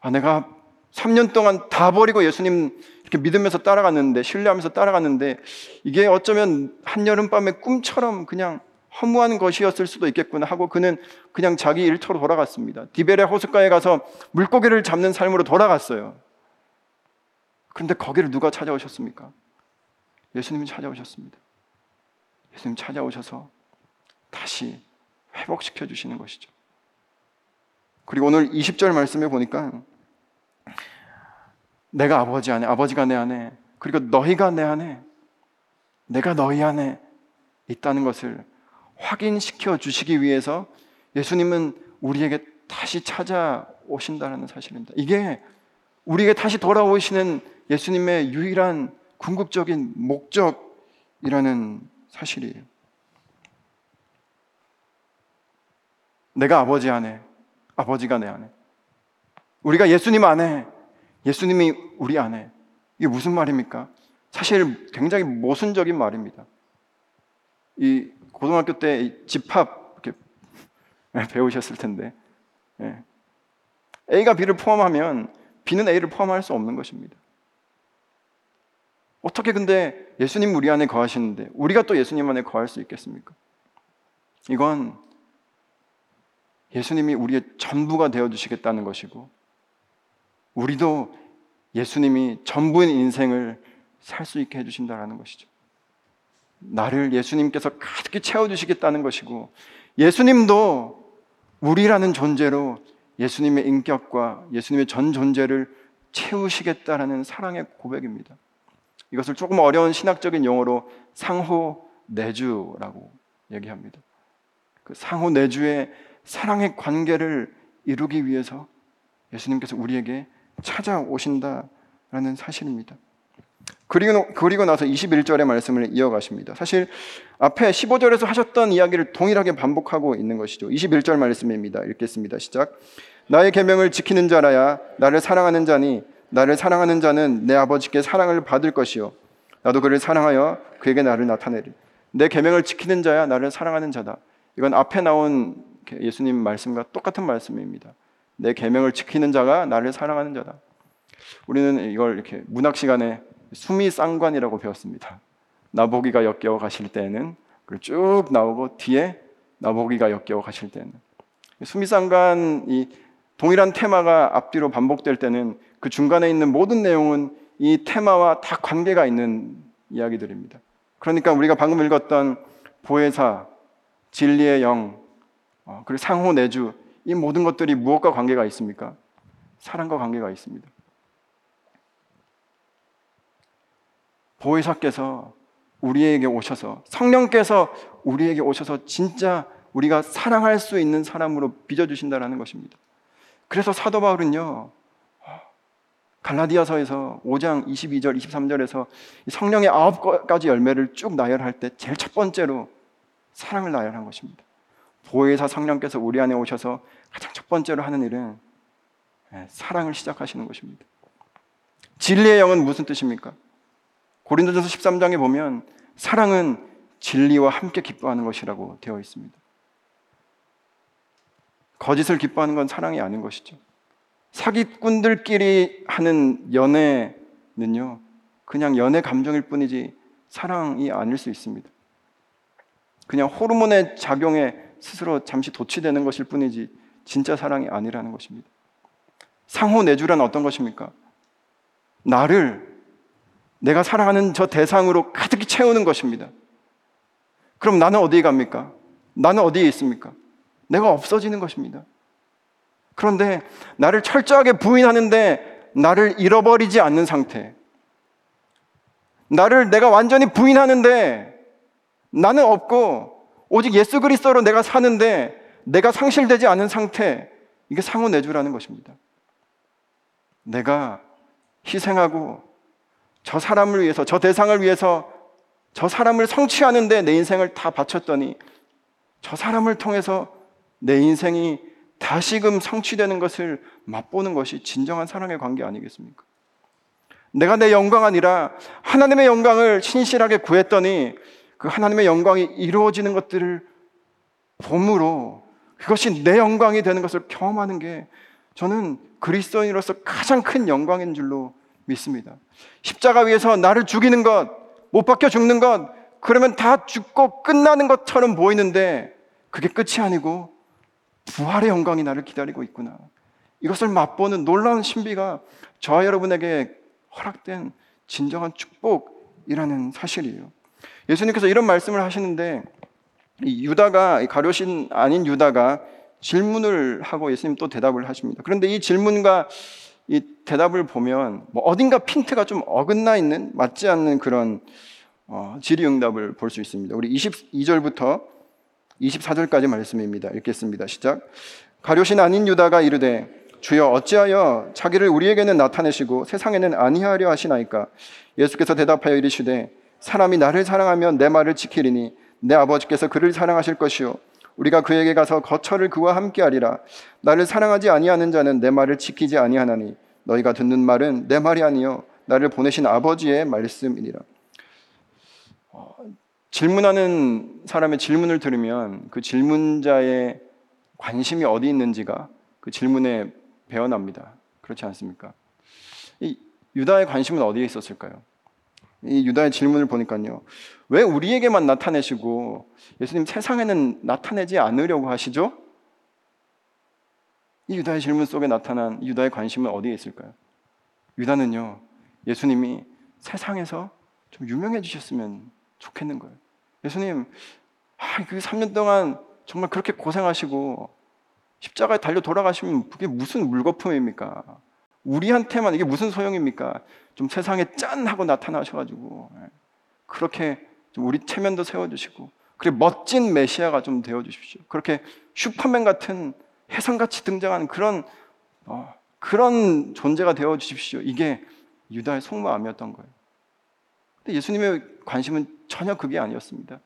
아, 내가 3년 동안 다 버리고 예수님 이렇게 믿으면서 따라갔는데, 신뢰하면서 따라갔는데, 이게 어쩌면 한여름밤의 꿈처럼 그냥 허무한 것이었을 수도 있겠구나 하고 그는 그냥 자기 일터로 돌아갔습니다. 디베레 호숫가에 가서 물고기를 잡는 삶으로 돌아갔어요. 그런데 거기를 누가 찾아오셨습니까? 예수님이 찾아오셨습니다. 예수님 찾아오셔서 다시 회복시켜 주시는 것이죠. 그리고 오늘 20절 말씀에 보니까 내가 아버지 안에, 아버지가 내 안에, 그리고 너희가 내 안에, 내가 너희 안에 있다는 것을 확인시켜 주시기 위해서 예수님은 우리에게 다시 찾아오신다는 사실입니다. 이게 우리에게 다시 돌아오시는 예수님의 유일한 궁극적인 목적이라는 사실이에요. 내가 아버지 안에, 아버지가 내 안에. 우리가 예수님 안에, 예수님이 우리 안에. 이게 무슨 말입니까? 사실 굉장히 모순적인 말입니다. 이 고등학교 때 집합 이렇게 배우셨을 텐데 예. A가 B를 포함하면 B는 A를 포함할 수 없는 것입니다. 어떻게 근데 예수님 우리 안에 거하시는데 우리가 또 예수님 안에 거할 수 있겠습니까? 이건 예수님이 우리의 전부가 되어 주시겠다는 것이고 우리도 예수님이 전부인 인생을 살 수 있게 해 주신다라는 것이죠. 나를 예수님께서 가득히 채워 주시겠다는 것이고 예수님도 우리라는 존재로 예수님의 인격과 예수님의 전 존재를 채우시겠다라는 사랑의 고백입니다. 이것을 조금 어려운 신학적인 용어로 상호 내주라고 얘기합니다. 그 상호 내주의 사랑의 관계를 이루기 위해서 예수님께서 우리에게 찾아오신다라는 사실입니다. 그리고, 그리고 나서 21절의 말씀을 이어가십니다. 사실 앞에 15절에서 하셨던 이야기를 동일하게 반복하고 있는 것이죠. 21절 말씀입니다. 읽겠습니다. 시작. 나의 계명을 지키는 자라야 나를 사랑하는 자니 나를 사랑하는 자는 내 아버지께 사랑을 받을 것이요 나도 그를 사랑하여 그에게 나를 나타내리. 내 계명을 지키는 자야 나를 사랑하는 자다. 이건 앞에 나온 예수님 말씀과 똑같은 말씀입니다. 내 계명을 지키는 자가 나를 사랑하는 자다. 우리는 이걸 이렇게 문학 시간에 수미 쌍관이라고 배웠습니다. 나보기가 역겨워 가실 때는 쭉 나오고 뒤에 나보기가 역겨워 가실 때는 수미쌍관 이 동일한 테마가 앞뒤로 반복될 때는 그 중간에 있는 모든 내용은 이 테마와 다 관계가 있는 이야기들입니다. 그러니까 우리가 방금 읽었던 보혜사, 진리의 영, 어, 그리고 상호 내주 이 모든 것들이 무엇과 관계가 있습니까? 사랑과 관계가 있습니다. 보혜사께서 우리에게 오셔서 성령께서 우리에게 오셔서 진짜 우리가 사랑할 수 있는 사람으로 빚어주신다는 것입니다. 그래서 사도 바울은요, 갈라디아서에서 5장 22절, 23절에서 성령의 아홉 가지 열매를 쭉 나열할 때 제일 첫 번째로 사랑을 나열한 것입니다. 보혜사 성령께서 우리 안에 오셔서 가장 첫 번째로 하는 일은 예, 사랑을 시작하시는 것입니다. 진리의 영은 무슨 뜻입니까? 고린도전서 13장에 보면 사랑은 진리와 함께 기뻐하는 것이라고 되어 있습니다. 거짓을 기뻐하는 건 사랑이 아닌 것이죠. 사기꾼들끼리 하는 연애는요, 그냥 연애 감정일 뿐이지 사랑이 아닐 수 있습니다. 그냥 호르몬의 작용에 스스로 잠시 도취되는 것일 뿐이지 진짜 사랑이 아니라는 것입니다. 상호 내주란 어떤 것입니까? 나를 내가 사랑하는 저 대상으로 가득히 채우는 것입니다. 그럼 나는 어디에 갑니까? 나는 어디에 있습니까? 내가 없어지는 것입니다. 그런데 나를 철저하게 부인하는데 나를 잃어버리지 않는 상태. 나를 내가 완전히 부인하는데 나는 없고 오직 예수 그리스도로 내가 사는데 내가 상실되지 않은 상태. 이게 상호 내주라는 것입니다. 내가 희생하고 저 사람을 위해서, 저 대상을 위해서 저 사람을 성취하는데 내 인생을 다 바쳤더니 저 사람을 통해서 내 인생이 다시금 성취되는 것을 맛보는 것이 진정한 사랑의 관계 아니겠습니까? 내가 내 영광 아니라 하나님의 영광을 신실하게 구했더니 그 하나님의 영광이 이루어지는 것들을 봄으로 그것이 내 영광이 되는 것을 경험하는 게 저는 그리스도인으로서 가장 큰 영광인 줄로 믿습니다. 십자가 위에서 나를 죽이는 것, 못 박혀 죽는 것, 그러면 다 죽고 끝나는 것처럼 보이는데 그게 끝이 아니고 부활의 영광이 나를 기다리고 있구나. 이것을 맛보는 놀라운 신비가 저와 여러분에게 허락된 진정한 축복이라는 사실이에요. 예수님께서 이런 말씀을 하시는데 유다가 가료신 아닌 유다가 질문을 하고 예수님 또 대답을 하십니다. 그런데 이 질문과 이 대답을 보면 뭐 어딘가 핀트가 좀 어긋나 있는 맞지 않는 그런 어, 질의응답을 볼 수 있습니다. 우리 22절부터 24절까지 말씀입니다. 읽겠습니다. 시작. 가료신 아닌 유다가 이르되 주여 어찌하여 자기를 우리에게는 나타내시고 세상에는 아니하려 하시나이까 예수께서 대답하여 이르시되 사람이 나를 사랑하면 내 말을 지키리니 내 아버지께서 그를 사랑하실 것이요 우리가 그에게 가서 거처를 그와 함께 하리라 나를 사랑하지 아니하는 자는 내 말을 지키지 아니하나니 너희가 듣는 말은 내 말이 아니요 나를 보내신 아버지의 말씀이니라 어, 질문하는 사람의 질문을 들으면 그 질문자의 관심이 어디 있는지가 그 질문에 배어납니다. 그렇지 않습니까? 이 유다의 관심은 어디에 있었을까요? 이 유다의 질문을 보니까요. 왜 우리에게만 나타내시고 예수님 세상에는 나타내지 않으려고 하시죠? 이 유다의 질문 속에 나타난 유다의 관심은 어디에 있을까요? 유다는요. 예수님이 세상에서 좀 유명해지셨으면 좋겠는 거예요. 예수님, 아, 그 3년 동안 정말 그렇게 고생하시고 십자가에 달려 돌아가시면 그게 무슨 물거품입니까? 우리한테만 이게 무슨 소용입니까? 좀 세상에 짠 하고 나타나셔가지고 예. 그렇게 좀 우리 체면도 세워주시고 그리 멋진 메시아가 좀 되어 주십시오. 그렇게 슈퍼맨 같은 해성같이 등장하는 그런 어, 그런 존재가 되어 주십시오. 이게 유다의 속마음이었던 거예요. 근데 예수님의 관심은 전혀 그게 아니었습니다.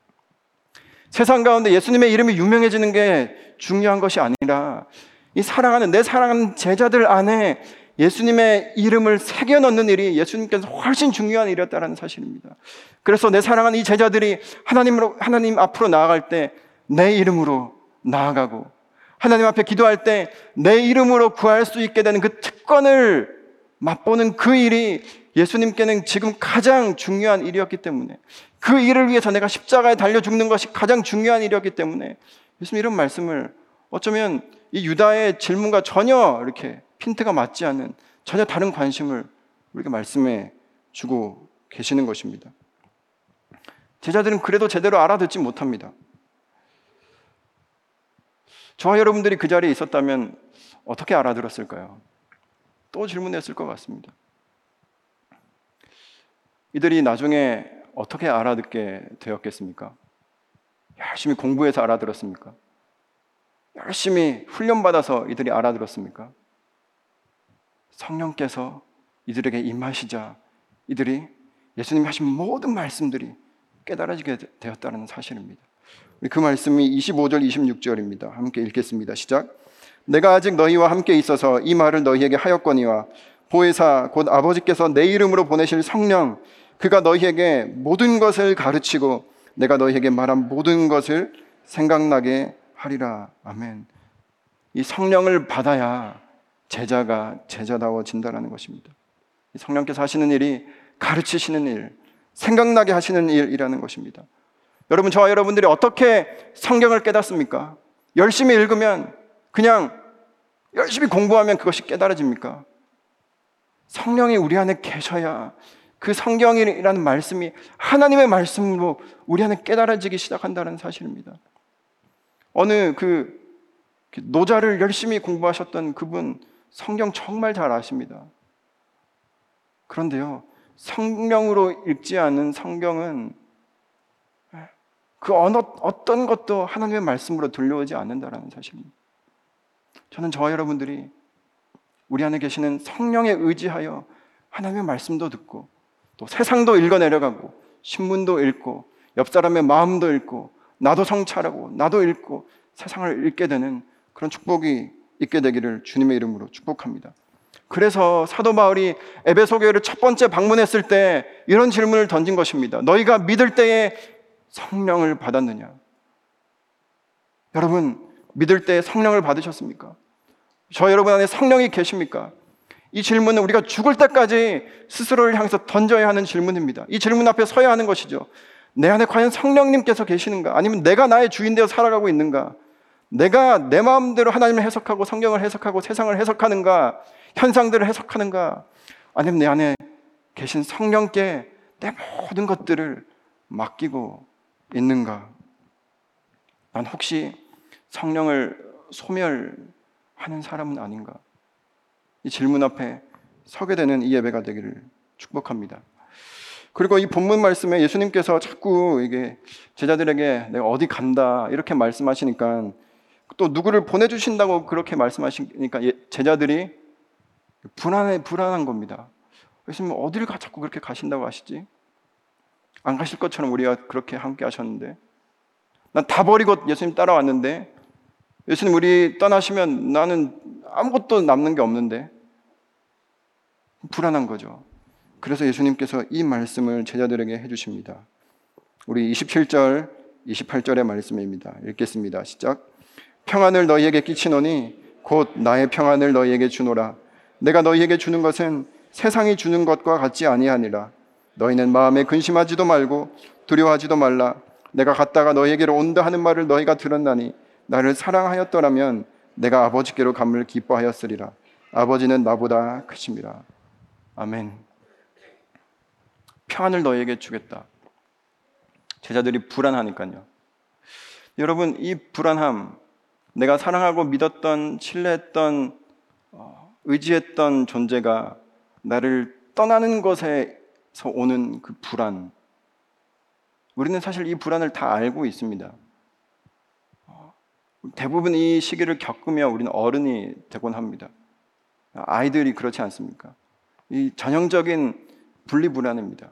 세상 가운데 예수님의 이름이 유명해지는 게 중요한 것이 아니라 이 사랑하는 내 사랑하는 제자들 안에 예수님의 이름을 새겨 넣는 일이 예수님께서 훨씬 중요한 일이었다는 사실입니다. 그래서 내 사랑하는 이 제자들이 하나님으로 하나님 앞으로 나아갈 때 내 이름으로 나아가고 하나님 앞에 기도할 때 내 이름으로 구할 수 있게 되는 그 특권을 맛보는 그 일이 예수님께는 지금 가장 중요한 일이었기 때문에 그 일을 위해서 내가 십자가에 달려 죽는 것이 가장 중요한 일이었기 때문에 예수님 이런 말씀을 어쩌면 이 유다의 질문과 전혀 이렇게 핀트가 맞지 않는 전혀 다른 관심을 우리가 말씀해 주고 계시는 것입니다. 제자들은 그래도 제대로 알아듣지 못합니다. 저와 여러분들이 그 자리에 있었다면 어떻게 알아들었을까요? 또 질문했을 것 같습니다. 이들이 나중에 어떻게 알아듣게 되었겠습니까? 열심히 공부해서 알아들었습니까? 열심히 훈련받아서 이들이 알아들었습니까? 성령께서 이들에게 임하시자 이들이 예수님이 하신 모든 말씀들이 깨달아지게 되었다는 사실입니다. 그 말씀이 25절, 26절입니다. 함께 읽겠습니다. 시작. 내가 아직 너희와 함께 있어서 이 말을 너희에게 하였거니와 보혜사 곧 아버지께서 내 이름으로 보내실 성령 그가 너희에게 모든 것을 가르치고 내가 너희에게 말한 모든 것을 생각나게 하리라. 아멘. 이 성령을 받아야 제자가 제자다워진다라는 것입니다. 성령께서 하시는 일이 가르치시는 일, 생각나게 하시는 일이라는 것입니다. 여러분, 저와 여러분들이 어떻게 성경을 깨닫습니까? 열심히 읽으면 그냥 열심히 공부하면 그것이 깨달아집니까? 성령이 우리 안에 계셔야 그 성경이라는 말씀이 하나님의 말씀으로 우리 안에 깨달아지기 시작한다는 사실입니다. 어느 그 노자를 열심히 공부하셨던 그분 성경 정말 잘 아십니다. 그런데요, 성령으로 읽지 않은 성경은 그 어느, 어떤 것도 하나님의 말씀으로 들려오지 않는다라는 사실입니다. 저는 저와 여러분들이 우리 안에 계시는 성령에 의지하여 하나님의 말씀도 듣고 또 세상도 읽어 내려가고 신문도 읽고 옆 사람의 마음도 읽고 나도 성찰하고 나도 읽고 세상을 읽게 되는 그런 축복이 있게 되기를 주님의 이름으로 축복합니다. 그래서 사도 바울이 에베소 교회를 첫 번째 방문했을 때 이런 질문을 던진 것입니다. 너희가 믿을 때에 성령을 받았느냐? 여러분, 믿을 때 성령을 받으셨습니까? 저 여러분 안에 성령이 계십니까? 이 질문은 우리가 죽을 때까지 스스로를 향해서 던져야 하는 질문입니다. 이 질문 앞에 서야 하는 것이죠. 내 안에 과연 성령님께서 계시는가? 아니면 내가 나의 주인 되어 살아가고 있는가? 내가 내 마음대로 하나님을 해석하고 성경을 해석하고 세상을 해석하는가? 현상들을 해석하는가? 아니면 내 안에 계신 성령께 내 모든 것들을 맡기고 있는가? 난 혹시 성령을 소멸하는 사람은 아닌가? 이 질문 앞에 서게 되는 이 예배가 되기를 축복합니다. 그리고 이 본문 말씀에 예수님께서 자꾸 이게 제자들에게 내가 어디 간다 이렇게 말씀하시니까 또 누구를 보내주신다고 그렇게 말씀하시니까 예, 제자들이 불안해 불안한 겁니다. 예수님 어디를 가 자꾸 그렇게 가신다고 하시지? 안 가실 것처럼 우리가 그렇게 함께 하셨는데 난 다 버리고 예수님 따라왔는데 예수님 우리 떠나시면 나는 아무것도 남는 게 없는데 불안한 거죠. 그래서 예수님께서 이 말씀을 제자들에게 해주십니다. 우리 27절, 28절의 말씀입니다. 읽겠습니다. 시작. 평안을 너희에게 끼치노니 곧 나의 평안을 너희에게 주노라. 내가 너희에게 주는 것은 세상이 주는 것과 같지 아니하니라. 너희는 마음에 근심하지도 말고 두려워하지도 말라. 내가 갔다가 너희에게로 온다 하는 말을 너희가 들었나니 나를 사랑하였더라면 내가 아버지께로 감을 기뻐하였으리라. 아버지는 나보다 크십니다. 아멘. 평안을 너희에게 주겠다. 제자들이 불안하니까요. 여러분, 이 불안함, 내가 사랑하고 믿었던, 신뢰했던 어, 의지했던 존재가 나를 떠나는 것에서 오는 그 불안. 우리는 사실 이 불안을 다 알고 있습니다. 대부분 이 시기를 겪으며 우리는 어른이 되곤 합니다. 아이들이 그렇지 않습니까? 이 전형적인 분리불안입니다.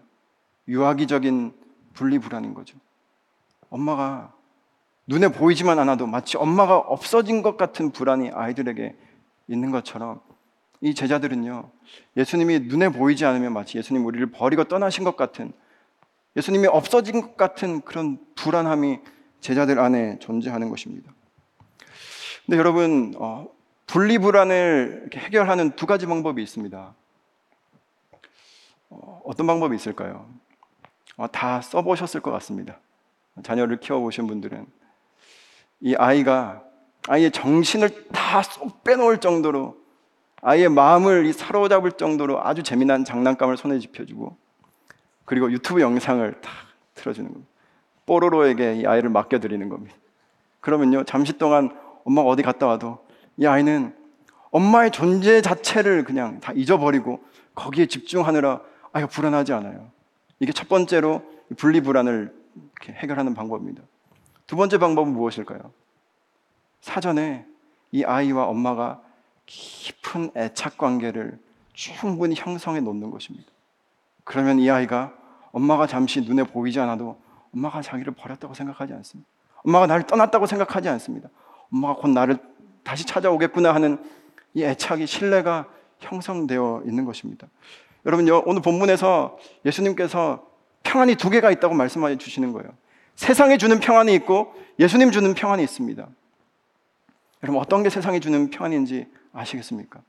유아기적인 분리불안인 거죠. 엄마가 눈에 보이지만 않아도 마치 엄마가 없어진 것 같은 불안이 아이들에게 있는 것처럼 이 제자들은요, 예수님이 눈에 보이지 않으면 마치 예수님 우리를 버리고 떠나신 것 같은 예수님이 없어진 것 같은 그런 불안함이 제자들 안에 존재하는 것입니다. 근데 여러분, 어, 분리불안을 해결하는 두 가지 방법이 있습니다. 어, 떤 방법이 있을까요? 어, 다 써보셨을 것 같습니다. 자녀를 키워보신 분들은 이 아이가 아이의 정신을 다 쏙 빼놓을 정도로 아이의 마음을 사로잡을 정도로 아주 재미난 장난감을 손에 짚혀주고 그리고 유튜브 영상을 다 틀어주는 겁니다. 뽀로로에게 이 아이를 맡겨드리는 겁니다. 그러면요 잠시 동안 엄마가 어디 갔다 와도 이 아이는 엄마의 존재 자체를 그냥 다 잊어버리고 거기에 집중하느라 아이가 불안하지 않아요. 이게 첫 번째로 분리불안을 해결하는 방법입니다. 두 번째 방법은 무엇일까요? 사전에 이 아이와 엄마가 깊은 애착 관계를 충분히 형성해 놓는 것입니다. 그러면 이 아이가 엄마가 잠시 눈에 보이지 않아도 엄마가 자기를 버렸다고 생각하지 않습니다. 엄마가 나를 떠났다고 생각하지 않습니다. 엄마가 곧 나를 다시 찾아오겠구나 하는 이 애착이 신뢰가 형성되어 있는 것입니다. 여러분요, 오늘 본문에서 예수님께서 평안이 두 개가 있다고 말씀해 주시는 거예요. 세상에 주는 평안이 있고 예수님 주는 평안이 있습니다. 여러분 어떤 게 세상에 주는 평안인지 아시겠습니까?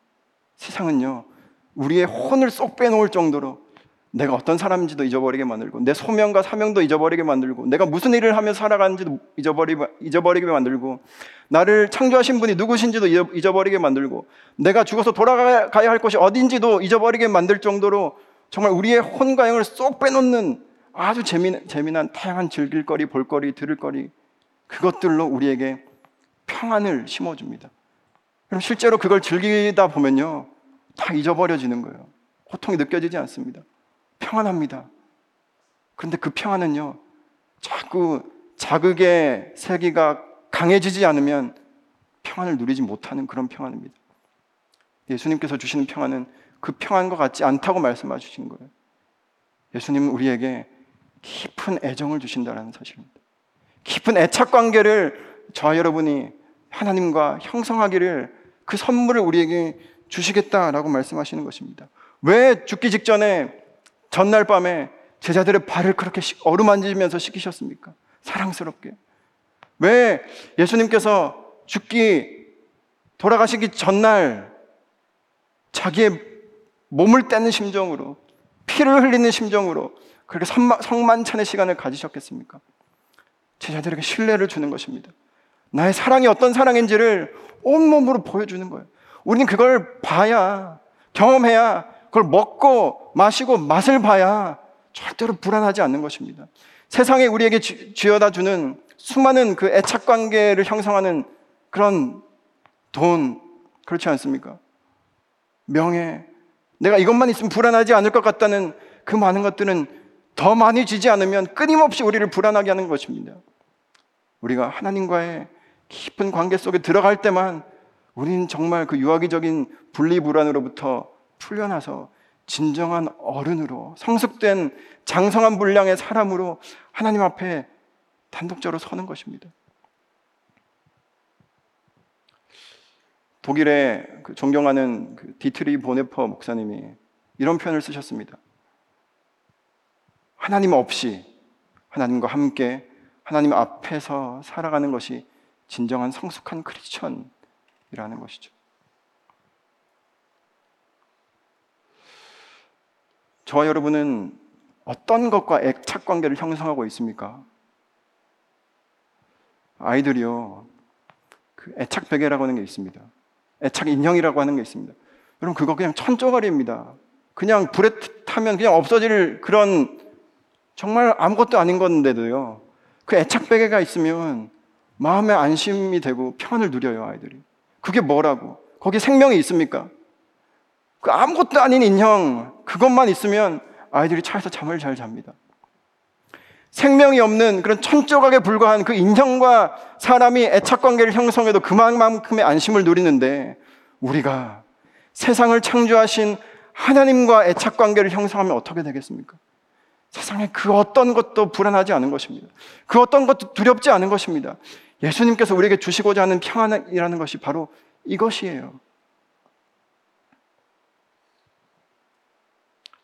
세상은요, 우리의 혼을 쏙 빼놓을 정도로 내가 어떤 사람인지도 잊어버리게 만들고 내 소명과 사명도 잊어버리게 만들고 내가 무슨 일을 하며 살아가는지도 잊어버리게, 잊어버리게 만들고 나를 창조하신 분이 누구신지도 잊어버리게 만들고 내가 죽어서 돌아가야 할 곳이 어딘지도 잊어버리게 만들 정도로 정말 우리의 혼과 영을 쏙 빼놓는 아주 재미난, 재미난 다양한 즐길거리, 볼거리, 들을거리 그것들로 우리에게 평안을 심어줍니다. 그럼 실제로 그걸 즐기다 보면요 다 잊어버려지는 거예요. 고통이 느껴지지 않습니다. 평안합니다. 그런데 그 평안은요, 자꾸 자극의 세기가 강해지지 않으면 평안을 누리지 못하는 그런 평안입니다. 예수님께서 주시는 평안은 그 평안과 같지 않다고 말씀해 주신 거예요. 예수님은 우리에게 깊은 애정을 주신다는 사실입니다. 깊은 애착 관계를 저와 여러분이 하나님과 형성하기를 그 선물을 우리에게 주시겠다라고 말씀하시는 것입니다. 왜 죽기 직전에 전날 밤에 제자들의 발을 그렇게 어루만지면서 씻기셨습니까? 사랑스럽게. 왜 예수님께서 죽기 돌아가시기 전날 자기의 몸을 떼는 심정으로 피를 흘리는 심정으로 그렇게 성만찬의 시간을 가지셨겠습니까? 제자들에게 신뢰를 주는 것입니다. 나의 사랑이 어떤 사랑인지를 온몸으로 보여주는 거예요. 우리는 그걸 봐야, 경험해야 그걸 먹고 마시고 맛을 봐야 절대로 불안하지 않는 것입니다. 세상에 우리에게 쥐어다 주는 수많은 그 애착 관계를 형성하는 그런 돈, 그렇지 않습니까? 명예, 내가 이것만 있으면 불안하지 않을 것 같다는 그 많은 것들은 더 많이 주지 않으면 끊임없이 우리를 불안하게 하는 것입니다. 우리가 하나님과의 깊은 관계 속에 들어갈 때만 우리는 정말 그 유아기적인 분리불안으로부터 풀려나서 진정한 어른으로 성숙된 장성한 분량의 사람으로 하나님 앞에 단독적으로 서는 것입니다. 독일의 그 존경하는 그 디트리히 본회퍼 목사님이 이런 표현을 쓰셨습니다. 하나님 없이 하나님과 함께 하나님 앞에서 살아가는 것이 진정한 성숙한 크리스천이라는 것이죠. 저와 여러분은 어떤 것과 애착 관계를 형성하고 있습니까? 아이들이요, 그 애착 베개라고 하는 게 있습니다. 애착 인형이라고 하는 게 있습니다. 여러분, 그거 그냥 천조가리입니다. 그냥 불에 타면 그냥 없어질 그런 정말 아무것도 아닌 건데도요, 그 애착 베개가 있으면 마음에 안심이 되고 평안을 누려요, 아이들이. 그게 뭐라고? 거기에 생명이 있습니까? 그 아무것도 아닌 인형 그것만 있으면 아이들이 차에서 잠을 잘 잡니다. 생명이 없는 그런 천조각에 불과한 그 인형과 사람이 애착 관계를 형성해도 그만큼의 안심을 누리는데 우리가 세상을 창조하신 하나님과 애착 관계를 형성하면 어떻게 되겠습니까? 세상에 그 어떤 것도 불안하지 않은 것입니다. 그 어떤 것도 두렵지 않은 것입니다. 예수님께서 우리에게 주시고자 하는 평안이라는 것이 바로 이것이에요.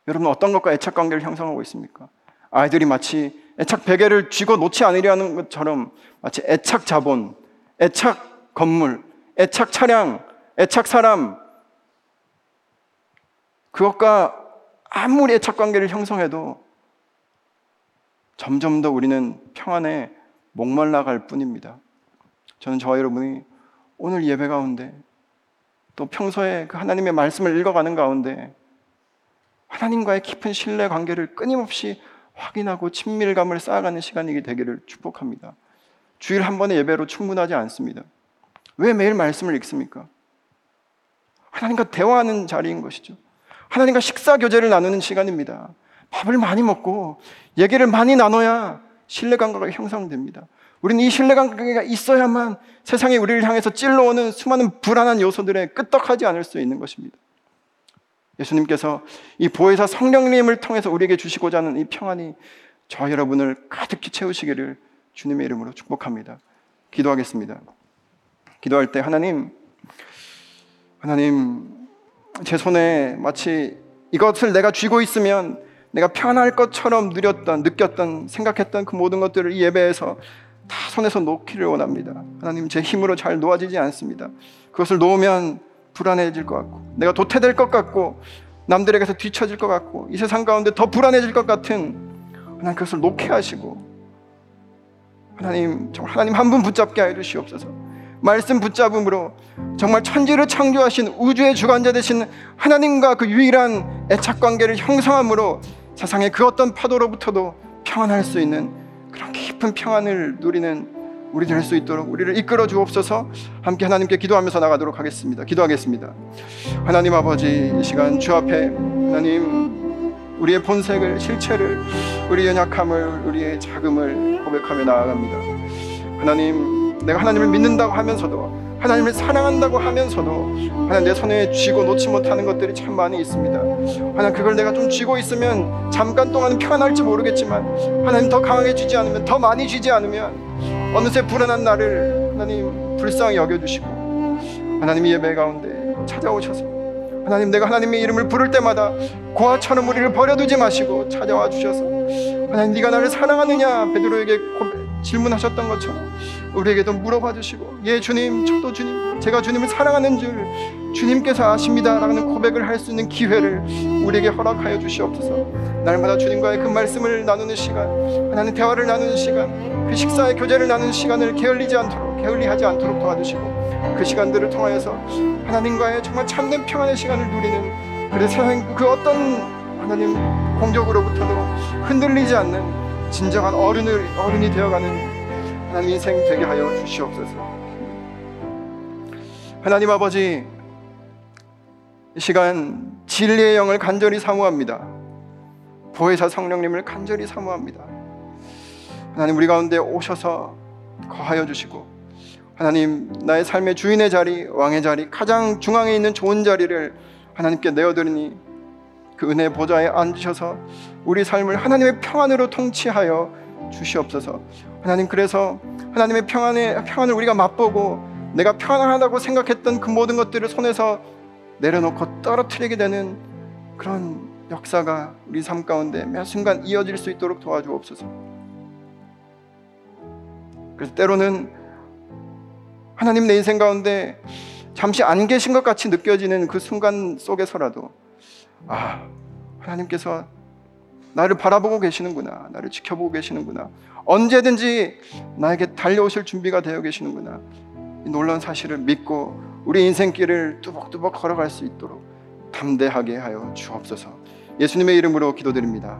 여러분 어떤 것과 애착 관계를 형성하고 있습니까? 아이들이 마치 애착 베개를 쥐고 놓지 않으려는 것처럼 마치 애착 자본, 애착 건물, 애착 차량, 애착 사람 그것과 아무리 애착 관계를 형성해도 점점 더 우리는 평안에 목말라 갈 뿐입니다. 저는 저와 여러분이 오늘 예배 가운데 또 평소에 그 하나님의 말씀을 읽어가는 가운데 하나님과의 깊은 신뢰 관계를 끊임없이 확인하고 친밀감을 쌓아가는 시간이 되기를 축복합니다. 주일 한 번의 예배로 충분하지 않습니다. 왜 매일 말씀을 읽습니까? 하나님과 대화하는 자리인 것이죠. 하나님과 식사 교제를 나누는 시간입니다. 밥을 많이 먹고 얘기를 많이 나눠야 신뢰 관계가 형성됩니다. 우리는 이 신뢰 관계가 있어야만 세상에 우리를 향해서 찔러오는 수많은 불안한 요소들에 끄떡하지 않을 수 있는 것입니다. 예수님께서 이 보혜사 성령님을 통해서 우리에게 주시고자 하는 이 평안이 저 여러분을 가득히 채우시기를 주님의 이름으로 축복합니다. 기도하겠습니다. 기도할 때 하나님, 하나님, 제 손에 마치 이것을 내가 쥐고 있으면 내가 편할 것처럼 누렸던, 느꼈던, 생각했던 그 모든 것들을 이 예배에서 다 손에서 놓기를 원합니다. 하나님, 제 힘으로 잘 놓아지지 않습니다. 그것을 놓으면 불안해질 것 같고, 내가 도태될 것 같고, 남들에게서 뒤처질 것 같고, 이 세상 가운데 더 불안해질 것 같은 하나님 그것을 놓게 하시고, 하나님, 정말 하나님 한 분 붙잡게 해 주시옵소서. 말씀 붙잡음으로 정말 천지를 창조하신 우주의 주관자 되신 하나님과 그 유일한 애착 관계를 형성함으로 세상의 그 어떤 파도로부터도 평안할 수 있는 그런 깊은 평안을 누리는 우리 될 수 있도록 우리를 이끌어 주옵소서 함께 하나님께 기도하면서 나가도록 하겠습니다. 기도하겠습니다. 하나님 아버지 이 시간 주 앞에 하나님 우리의 본색을 실체를 우리의 연약함을 우리의 자금을 고백하며 나아갑니다. 하나님 내가 하나님을 믿는다고 하면서도 하나님을 사랑한다고 하면서도 하나님 내 손에 쥐고 놓지 못하는 것들이 참 많이 있습니다. 하나님 그걸 내가 좀 쥐고 있으면 잠깐 동안은 편할지 모르겠지만 하나님 더 강하게 쥐지 않으면 더 많이 쥐지 않으면 어느새 불안한 나를 하나님 불쌍히 여겨주시고 하나님 예배 가운데 찾아오셔서 하나님 내가 하나님의 이름을 부를 때마다 고아처럼 우리를 버려두지 마시고 찾아와 주셔서 하나님 네가 나를 사랑하느냐? 베드로에게 질문하셨던 것처럼 우리에게도 물어봐 주시고 예 주님 저도 주님 제가 주님을 사랑하는 줄 주님께서 아십니다라는 고백을 할 수 있는 기회를 우리에게 허락하여 주시옵소서 날마다 주님과의 그 말씀을 나누는 시간 하나님 대화를 나누는 시간 그 식사의 교제를 나누는 시간을 게을리지 않도록 게을리하지 않도록 도와주시고 그 시간들을 통하여서 하나님과의 정말 참된 평안의 시간을 누리는 그래 세상 그 어떤 하나님 공격으로부터도 흔들리지 않는 진정한 어른을 어른이 되어가는 하나님 인생 되게 하여 주시옵소서. 하나님 아버지 이 시간 진리의 영을 간절히 사모합니다. 보혜사 성령님을 간절히 사모합니다. 하나님 우리 가운데 오셔서 거하여 주시고 하나님 나의 삶의 주인의 자리, 왕의 자리, 가장 중앙에 있는 좋은 자리를 하나님께 내어드리니 그 은혜 보좌에 앉으셔서 우리 삶을 하나님의 평안으로 통치하여 주시옵소서. 하나님 그래서 하나님의 평안의 평안을 우리가 맛보고 내가 평안하다고 생각했던 그 모든 것들을 손에서 내려놓고 떨어뜨리게 되는 그런 역사가 우리 삶 가운데 매 순간 이어질 수 있도록 도와주옵소서. 그래서 때로는 하나님 내 인생 가운데 잠시 안 계신 것 같이 느껴지는 그 순간 속에서라도 아, 하나님께서 나를 바라보고 계시는구나. 나를 지켜보고 계시는구나. 언제든지 나에게 달려오실 준비가 되어 계시는구나. 이 놀라운 사실을 믿고 우리 인생길을 뚜벅뚜벅 걸어갈 수 있도록 담대하게 하여 주옵소서. 예수님의 이름으로 기도드립니다.